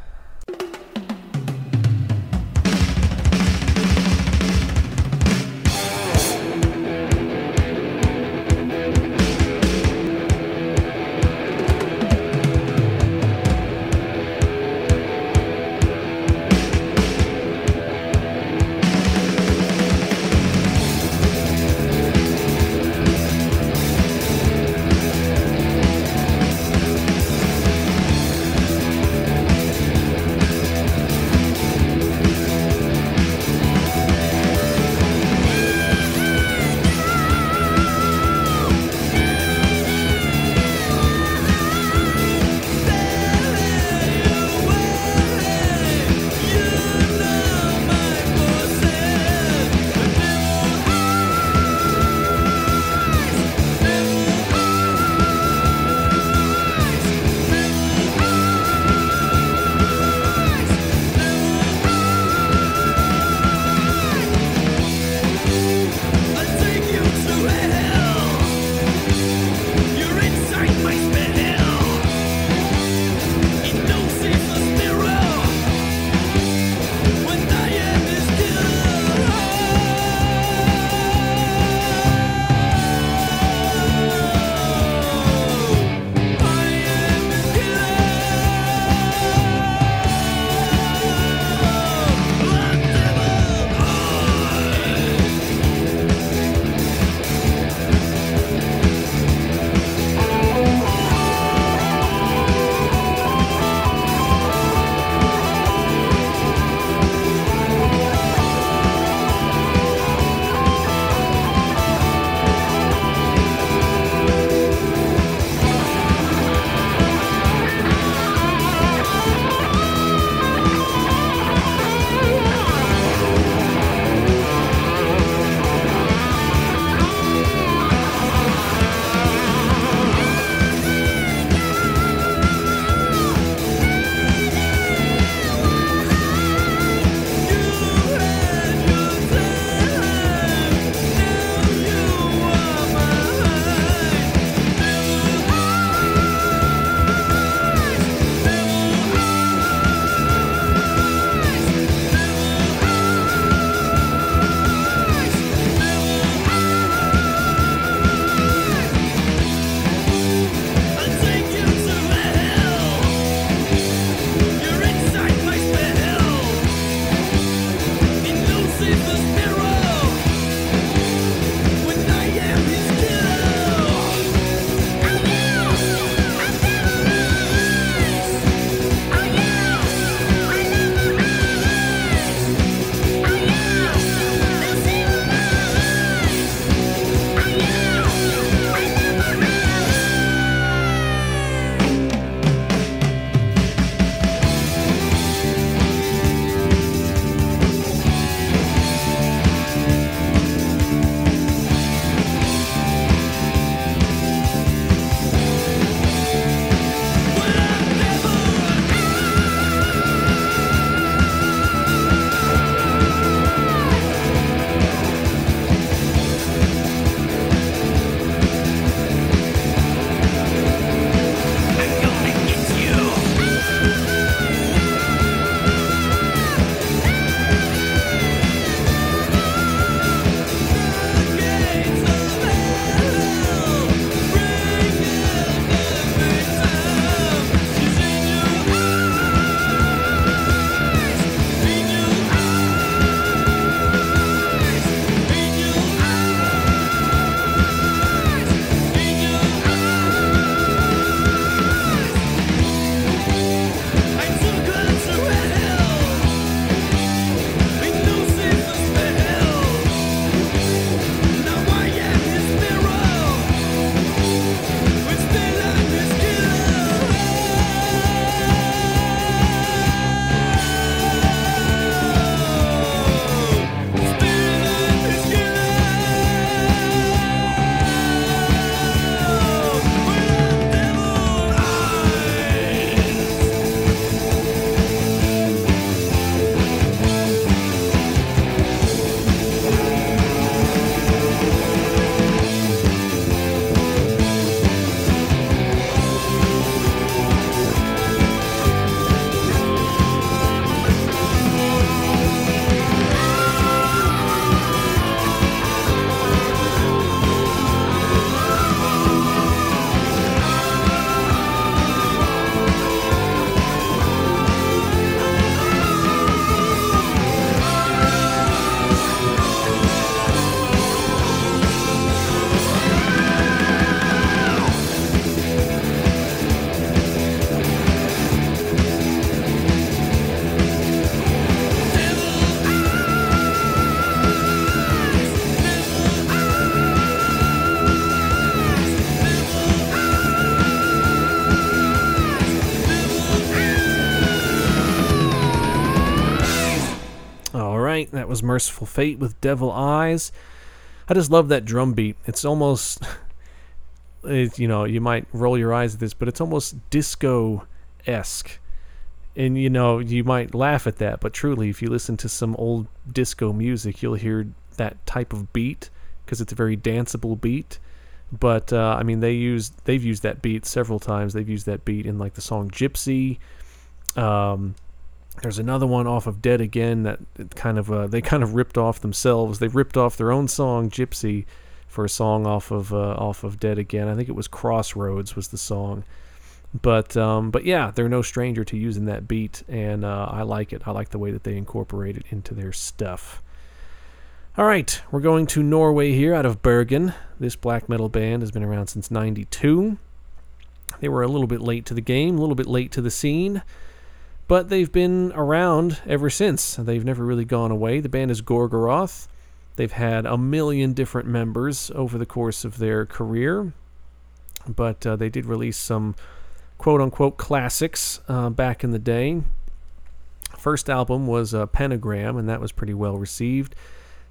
Mercyful Fate with Devil Eyes. I just love that drum beat. It's almost, it, you know, you might roll your eyes at this, but it's almost disco esque. And, you know, you might laugh at that, but truly, if you listen to some old disco music, you'll hear that type of beat because it's a very danceable beat. But uh, I mean, they used they've used that beat several times. They've used that beat in like the song Gypsy. Um, there's another one off of Dead Again that kind of uh, they kind of ripped off themselves. They ripped off their own song Gypsy for a song off of uh, off of Dead Again. I think it was Crossroads was the song. But um, but yeah, they're no stranger to using that beat, and uh, I like it. I like the way that they incorporate it into their stuff. All right, we're going to Norway here out of Bergen. This black metal band has been around since 92. They were a little bit late to the game, a little bit late to the scene, but they've been around ever since. They've never really gone away. The band is Gorgoroth. They've had a million different members over the course of their career, but uh, they did release some quote unquote classics uh, back in the day. First album was uh, Pentagram, and that was pretty well received.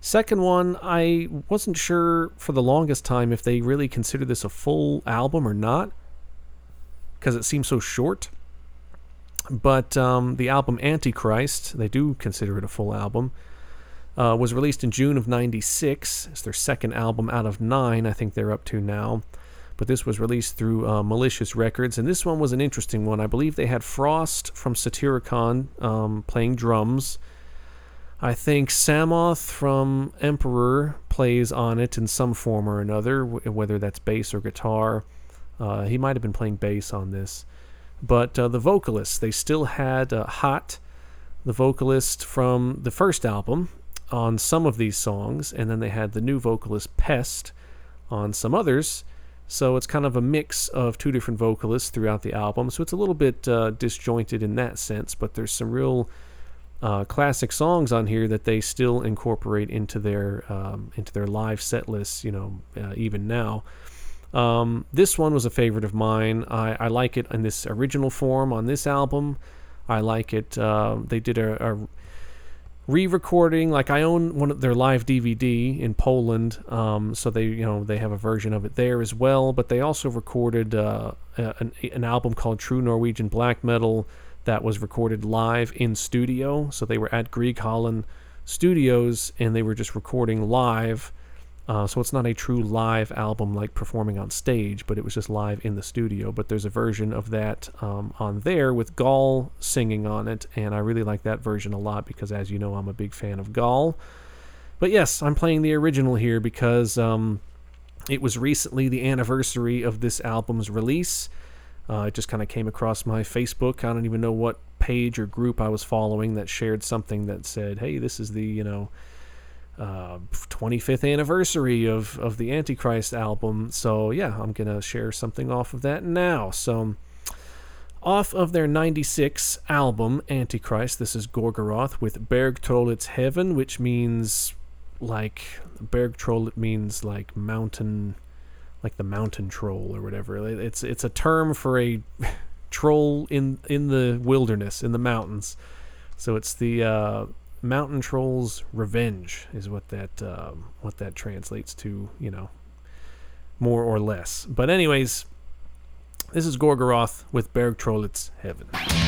Second one, I wasn't sure for the longest time if they really consider this a full album or not, because it seems so short. But um, the album Antichrist, they do consider it a full album, uh, was released in June of 96. It's their second album out of nine, I think they're up to now. But this was released through uh, Malicious Records, and this one was an interesting one. I believe they had Frost from Satyricon um, playing drums I think Samoth from Emperor plays on it in some form or another, whether that's bass or guitar. Uh, he might have been playing bass on this. But uh, the vocalists, they still had uh, Hat, the vocalist from the first album, on some of these songs, and then they had the new vocalist Pest on some others. So it's kind of a mix of two different vocalists throughout the album. So it's a little bit uh, disjointed in that sense, but there's some real uh, classic songs on here that they still incorporate into their um, into their live set lists. You know, uh, even now. Um, this one was a favorite of mine. I, I, like it in this original form on this album. I like it. Uh, they did a, a, re-recording. Like I own one of their live DVD in Poland, um, so they you know they have a version of it there as well. But they also recorded uh, an, an album called True Norwegian Black Metal that was recorded live in studio. So they were at Grieghallen Studios and they were just recording live. Uh, so it's not a true live album like performing on stage, but it was just live in the studio. But there's a version of that um, on there with Gaahl singing on it, and I really like that version a lot because, as you know, I'm a big fan of Gaahl. But yes, I'm playing the original here because um, it was recently the anniversary of this album's release. Uh, it just kind of came across my Facebook. I don't even know what page or group I was following that shared something that said, "Hey, this is the you know." Uh, 25th anniversary of, of the Antichrist album. So, yeah, I'm going to share something off of that now. So, off of their 96 album, Antichrist, this is Gorgoroth with Bergtrollets Hevn, which means like Bergtrollet means like mountain like the mountain troll or whatever. It's it's a term for a troll in in the wilderness in the mountains. So it's the uh, mountain troll's revenge is what that um, what that translates to. You know, more or less. But anyways, this is Gorgoroth with Bergtrollets Hevn.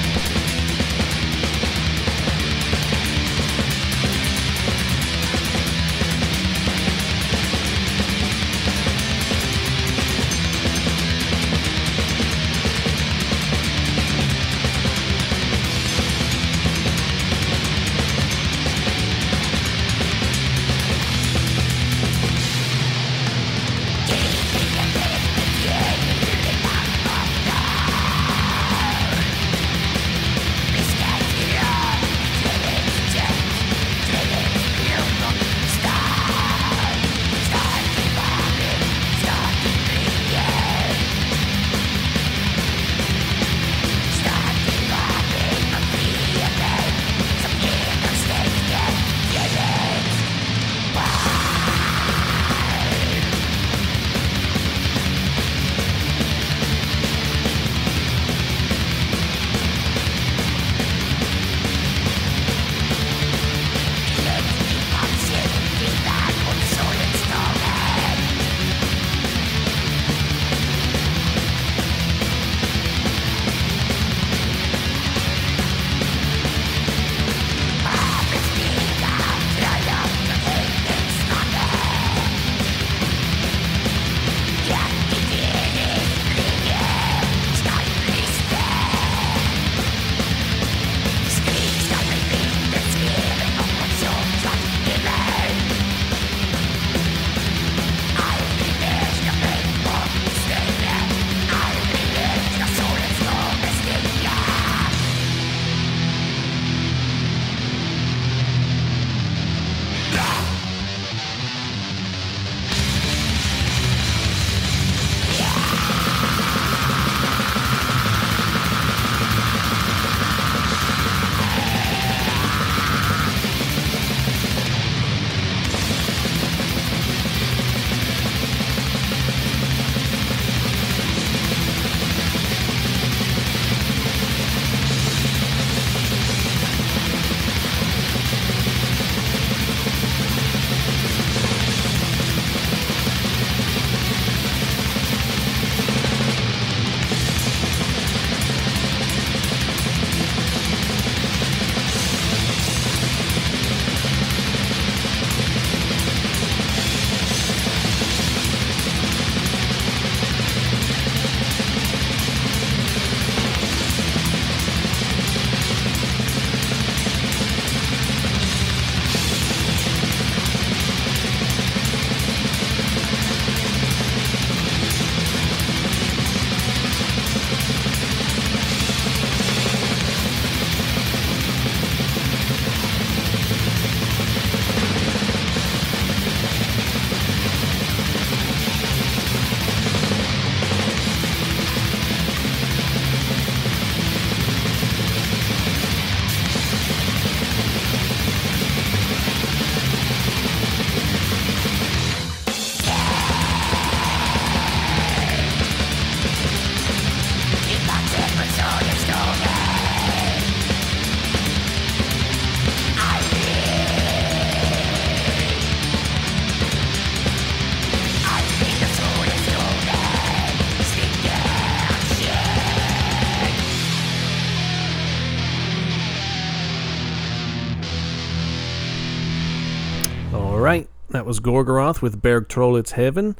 Was Gorgoroth with Bergtrollets Hevn.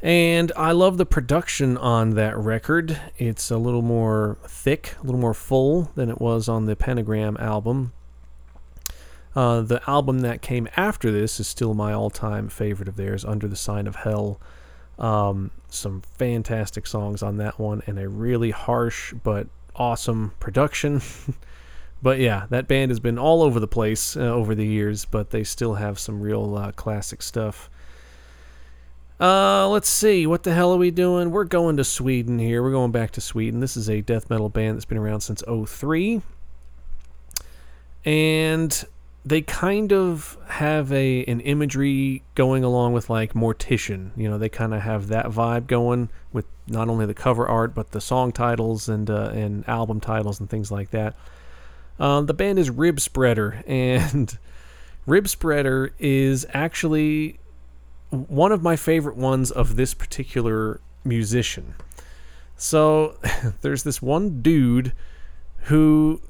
And I love the production on that record. It's a little more thick, a little more full than it was on the Pentagram album. Uh, the album that came after this is still my all time favorite of theirs, Under the Sign of Hell. Um, some fantastic songs on that one, and a really harsh but awesome production. But yeah, that band has been all over the place uh, over the years, but they still have some real uh, classic stuff. Uh, let's see. What the hell are we doing? We're going to Sweden here. We're going back to Sweden. This is a death metal band that's been around since 03. And they kind of have a an imagery going along with like Mortician. You know, they kind of have that vibe going with not only the cover art but the song titles and uh, and album titles and things like that. Um, the band is Ribspreader, and Ribspreader is actually one of my favorite ones of this particular musician. So there's this one dude who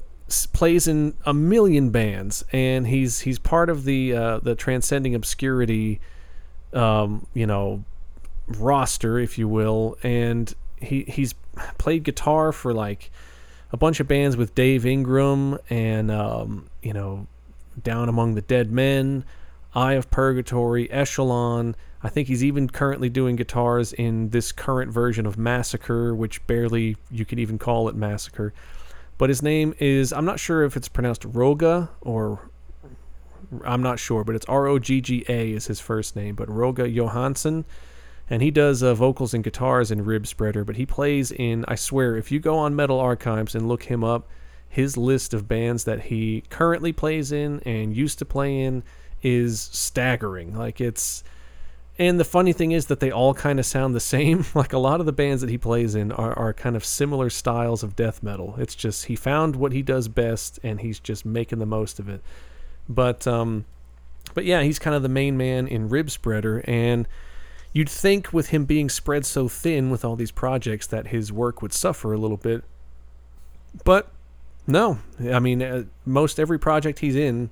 plays in a million bands, and he's he's part of the uh, the transcending obscurity, um, you know, roster, if you will, and he he's played guitar for like a bunch of bands with Dave Ingram and um, you know, Down Among the Dead Men, Eye of Purgatory, Echelon. I think he's even currently doing guitars in this current version of Massacre, which barely you can even call it Massacre. But his name is, I'm not sure if it's pronounced Roga or I'm not sure, but it's R O G G A is his first name, but Rogga Johansson. And he does uh, vocals and guitars in Ribspreader, but he plays in, I swear, if you go on Metal Archives and look him up, his list of bands that he currently plays in and used to play in is staggering. Like it's and the funny thing is that they all kind of sound the same. Like a lot of the bands that he plays in are, are kind of similar styles of death metal. It's just he found what he does best and he's just making the most of it. But um but yeah, he's kind of the main man in Ribspreader and you'd think with him being spread so thin with all these projects that his work would suffer a little bit. But no, I mean uh, most every project he's in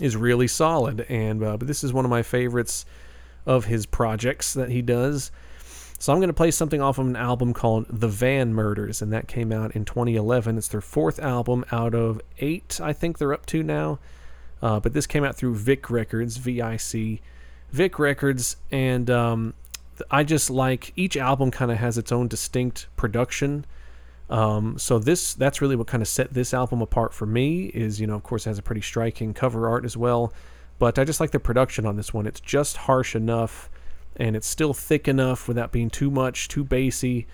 is really solid and uh, but this is one of my favorites of his projects that he does. So I'm going to play something off of an album called The Van Murders, and that came out in 2011. It's their fourth album out of eight, I think they're up to now. Uh, but this came out through Vic Records, V-I-C, Vic Records, and um, I just like each album kind of has its own distinct production. Um, so this that's really what kind of set this album apart for me. Is you know of course it has a pretty striking cover art as well. But I just like the production on this one. It's just harsh enough, and it's still thick enough without being too much, too bassy.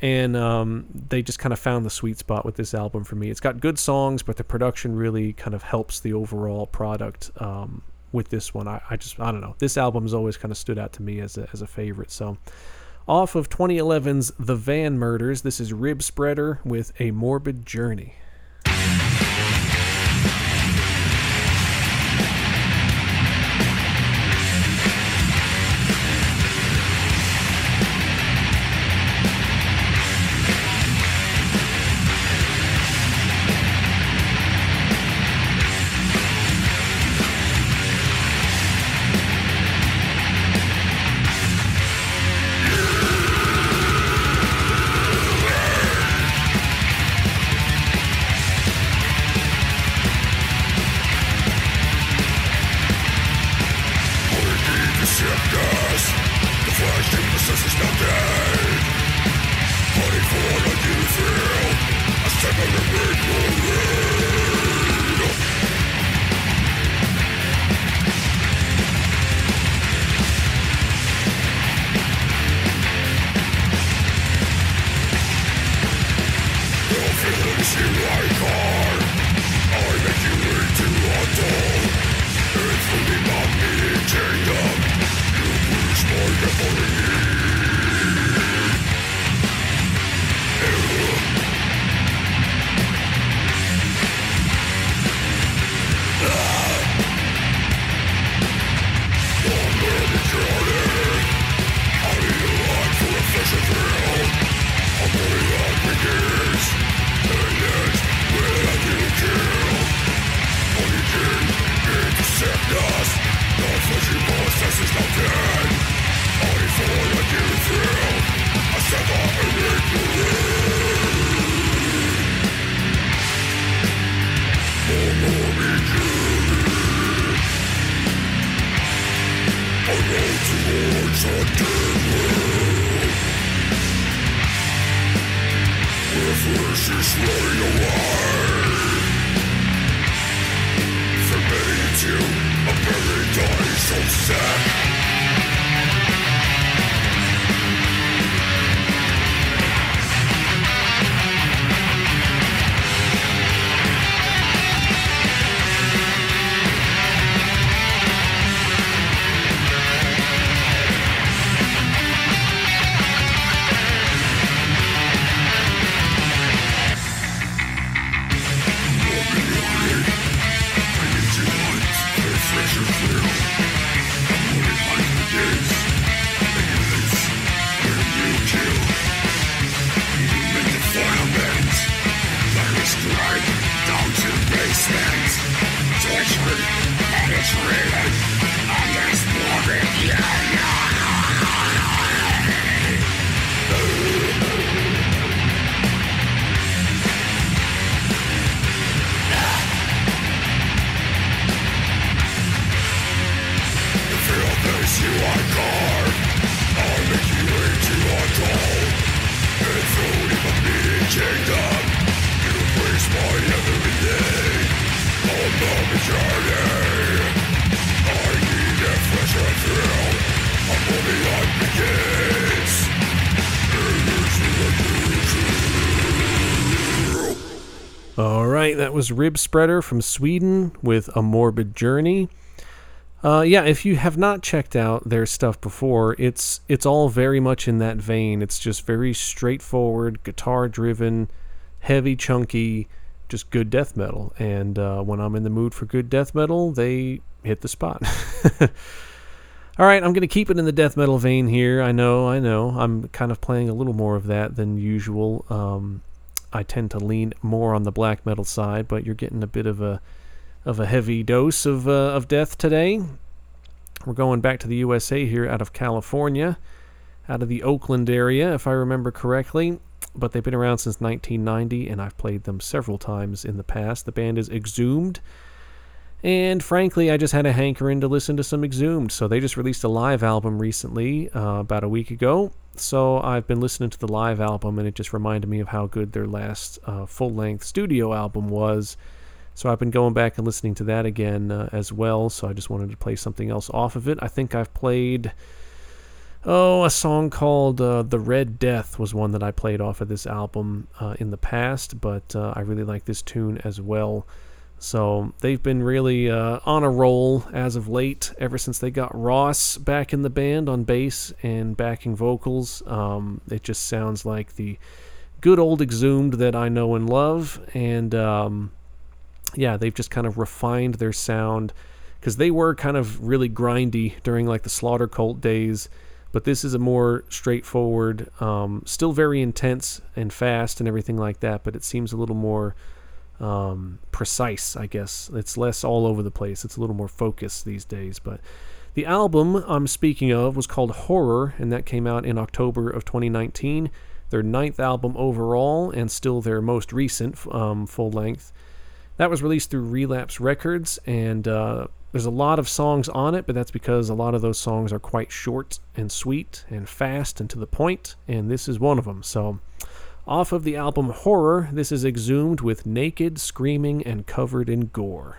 And um, they just kind of found the sweet spot with this album for me. It's got good songs, but the production really kind of helps the overall product um, with this one. I, I, just, I don't know. This album has always kind of stood out to me as a, as a favorite. So, off of 2011's The Van Murders, this is Ribspreader with A Morbid Journey. Was Ribspreader from Sweden with A Morbid Journey. Uh, yeah, if you have not checked out their stuff before, it's it's all very much in that vein. It's just very straightforward, guitar driven, heavy, chunky, just good death metal. And uh, when I'm in the mood for good death metal, they hit the spot. all right, I'm going to keep it in the death metal vein here. I know, I know. I'm kind of playing a little more of that than usual. Um, I tend to lean more on the black metal side, but you're getting a bit of a of a heavy dose of uh, of death today. We're going back to the USA here out of California, out of the Oakland area, if I remember correctly. But they've been around since 1990, and I've played them several times in the past. The band is Exhumed. And frankly, I just had a hankering to listen to some Exhumed. So they just released a live album recently, uh, about a week ago. So I've been listening to the live album, and it just reminded me of how good their last uh, full length studio album was. So I've been going back and listening to that again uh, as well. So I just wanted to play something else off of it. I think I've played. Oh, a song called uh, The Red Death was one that I played off of this album uh, in the past, but uh, I really like this tune as well. So they've been really uh, on a roll as of late, ever since they got Ross back in the band on bass and backing vocals. Um, it just sounds like the good old Exhumed that I know and love. And um, yeah, they've just kind of refined their sound because they were kind of really grindy during like the Slaughter Cult days. But this is a more straightforward, um, still very intense and fast and everything like that, but it seems a little more um, precise, I guess. It's less all over the place. It's a little more focused these days. But the album I'm speaking of was called Horror, and that came out in October of 2019. Their ninth album overall, and still their most recent um, full length. That was released through Relapse Records, and uh, there's a lot of songs on it, but that's because a lot of those songs are quite short and sweet and fast and to the point, and this is one of them. So off of the album Horror, this is exhumed with naked, screaming, and covered in gore.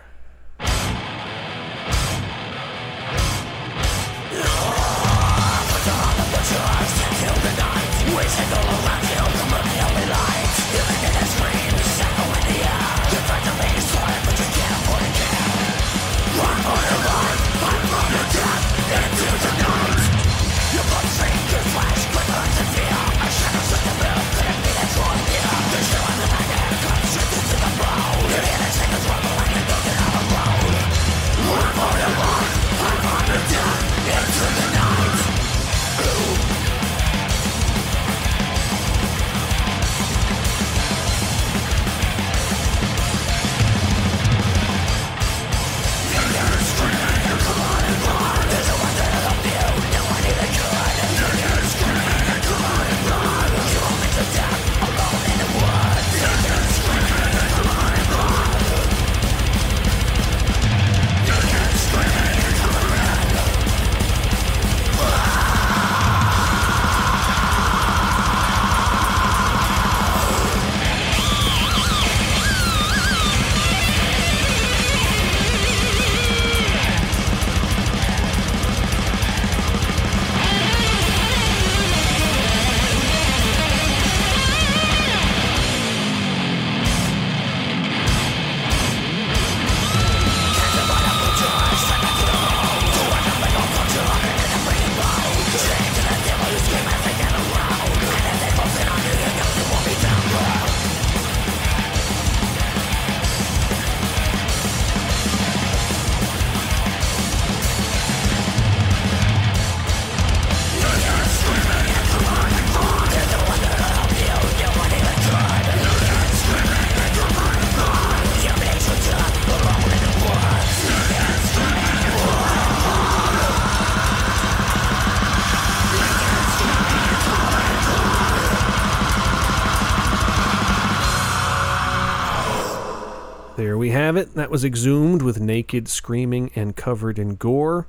Have it. That was exhumed with naked, screaming, and covered in gore.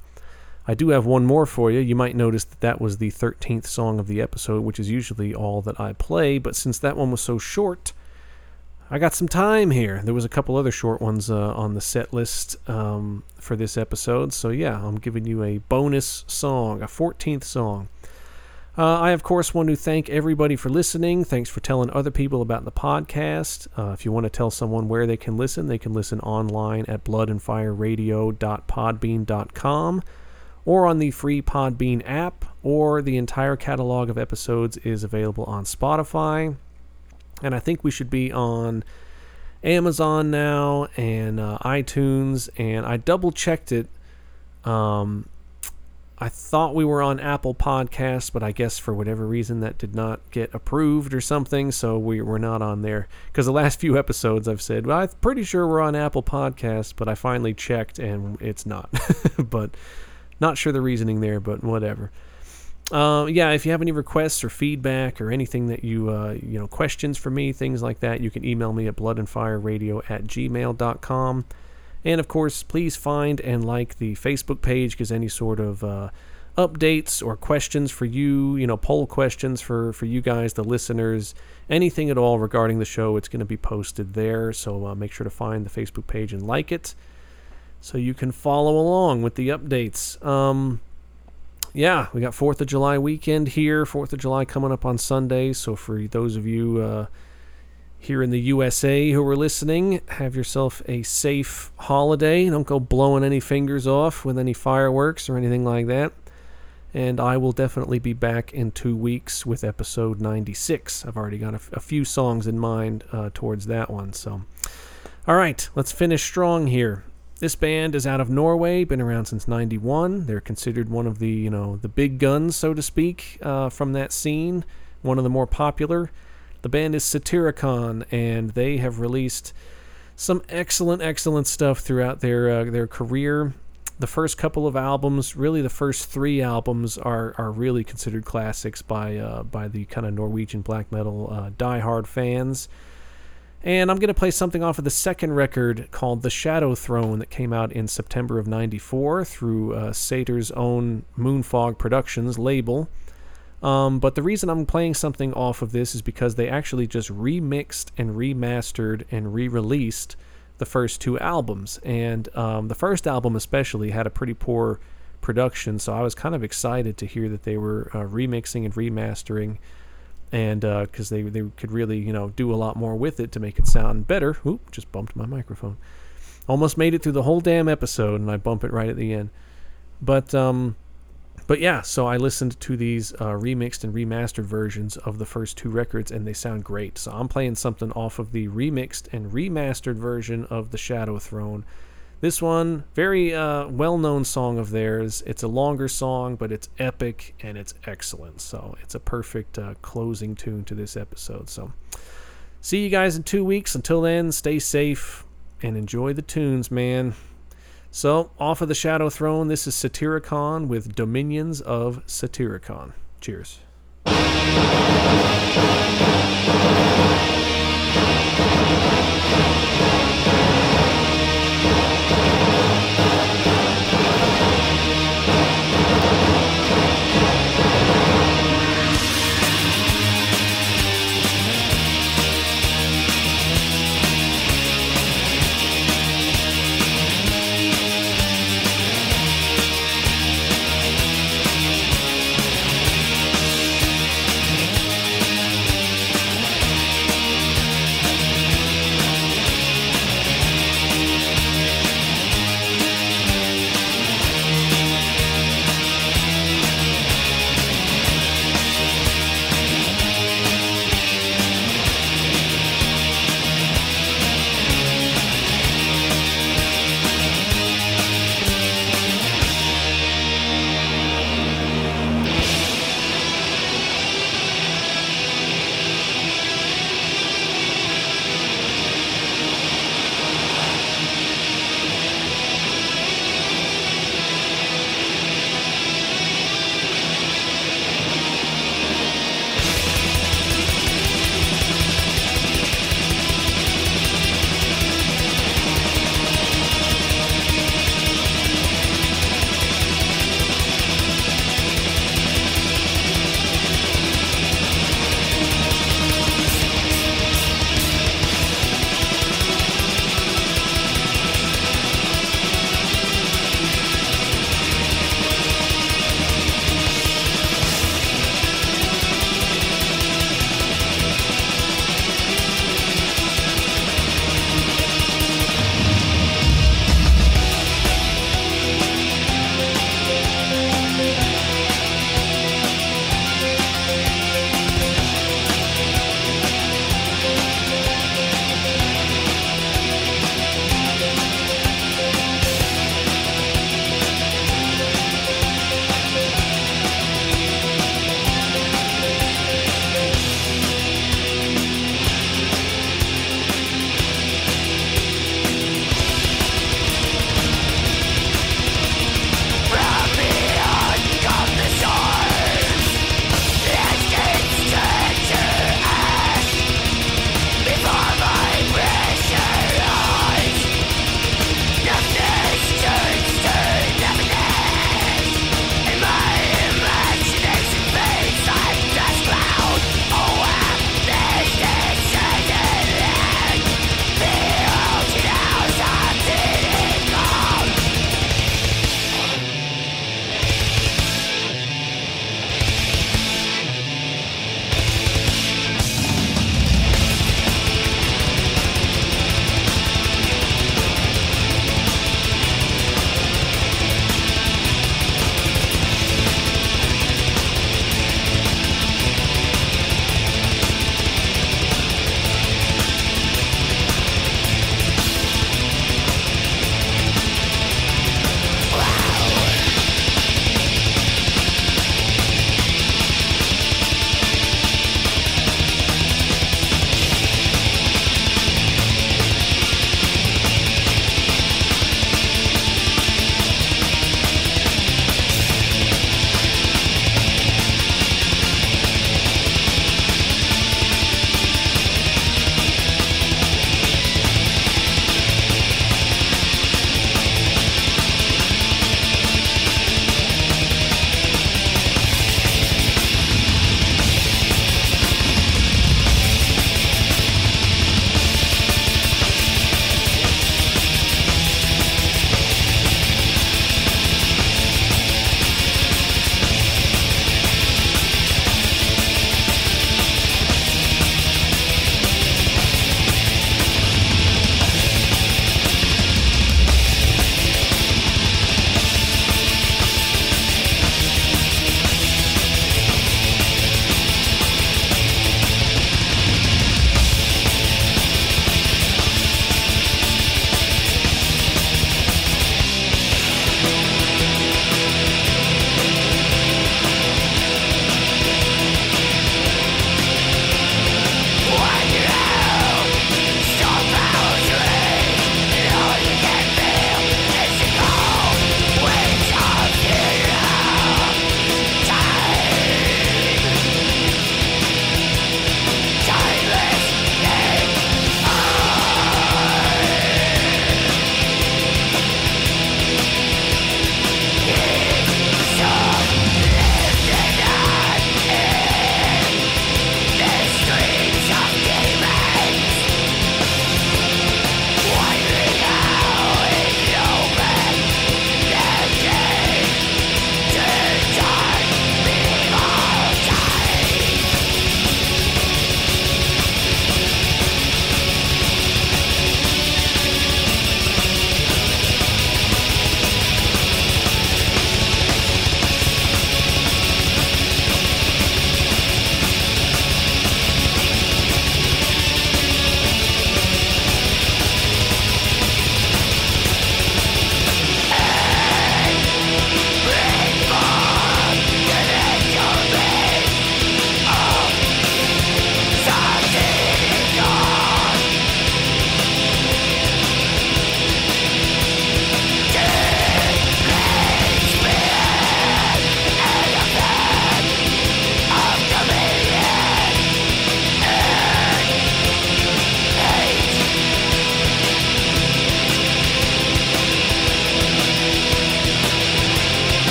I do have one more for you. You might notice that that was the 13th song of the episode, which is usually all that I play, but since that one was so short, I got some time here. There was a couple other short ones uh, on the set list um, for this episode, so yeah, I'm giving you a bonus song, a 14th song. Uh, I, of course, want to thank everybody for listening. Thanks for telling other people about the podcast. Uh, if you want to tell someone where they can listen, they can listen online at bloodandfireradio.podbean.com or on the free Podbean app, or the entire catalog of episodes is available on Spotify. And I think we should be on Amazon now and uh, iTunes. And I double checked it. Um, I thought we were on Apple Podcasts, but I guess for whatever reason that did not get approved or something, so we, we're not on there. Because the last few episodes I've said, well, I'm pretty sure we're on Apple Podcasts, but I finally checked and it's not. but not sure the reasoning there, but whatever. Uh, yeah, if you have any requests or feedback or anything that you, uh, you know, questions for me, things like that, you can email me at bloodandfireradio at gmail.com. And of course, please find and like the Facebook page because any sort of uh, updates or questions for you, you know, poll questions for, for you guys, the listeners, anything at all regarding the show, it's going to be posted there. So uh, make sure to find the Facebook page and like it so you can follow along with the updates. Um, yeah, we got Fourth of July weekend here. Fourth of July coming up on Sunday. So for those of you uh, here in the USA who are listening, have yourself a safe holiday. Don't go blowing any fingers off with any fireworks or anything like that. And I will definitely be back in two weeks with episode 96. I've already got a, few songs in mind uh, towards that one. So, all right, let's finish strong here. This band is out of Norway, been around since '91. They're considered one of the you know the big guns, so to speak, uh, from that scene. One of the more popular. The band is Satyricon, and they have released some excellent, excellent stuff throughout their uh, their career. The first couple of albums, really the first three albums, are are really considered classics by uh, by the kind of Norwegian black metal uh, diehard fans. And I'm going to play something off of the second record called The Shadow Throne that came out in September of 94 through uh, Satyr's own Moonfog Productions label. Um, but the reason I'm playing something off of this is because they actually just remixed and remastered and re released the first two albums. And um, the first album, especially, had a pretty poor production, so I was kind of excited to hear that they were uh, remixing and remastering and because uh, they they could really you know do a lot more with it to make it sound better. Oop, just bumped my microphone. Almost made it through the whole damn episode, and I bump it right at the end. But um, but yeah, so I listened to these uh, remixed and remastered versions of the first two records, and they sound great. So I'm playing something off of the remixed and remastered version of the Shadow Throne this one, very uh, well known song of theirs. It's a longer song, but it's epic and it's excellent. So it's a perfect uh, closing tune to this episode. So see you guys in two weeks. Until then, stay safe and enjoy the tunes, man. So, off of the Shadow Throne, this is Satyricon with Dominions of Satyricon. Cheers.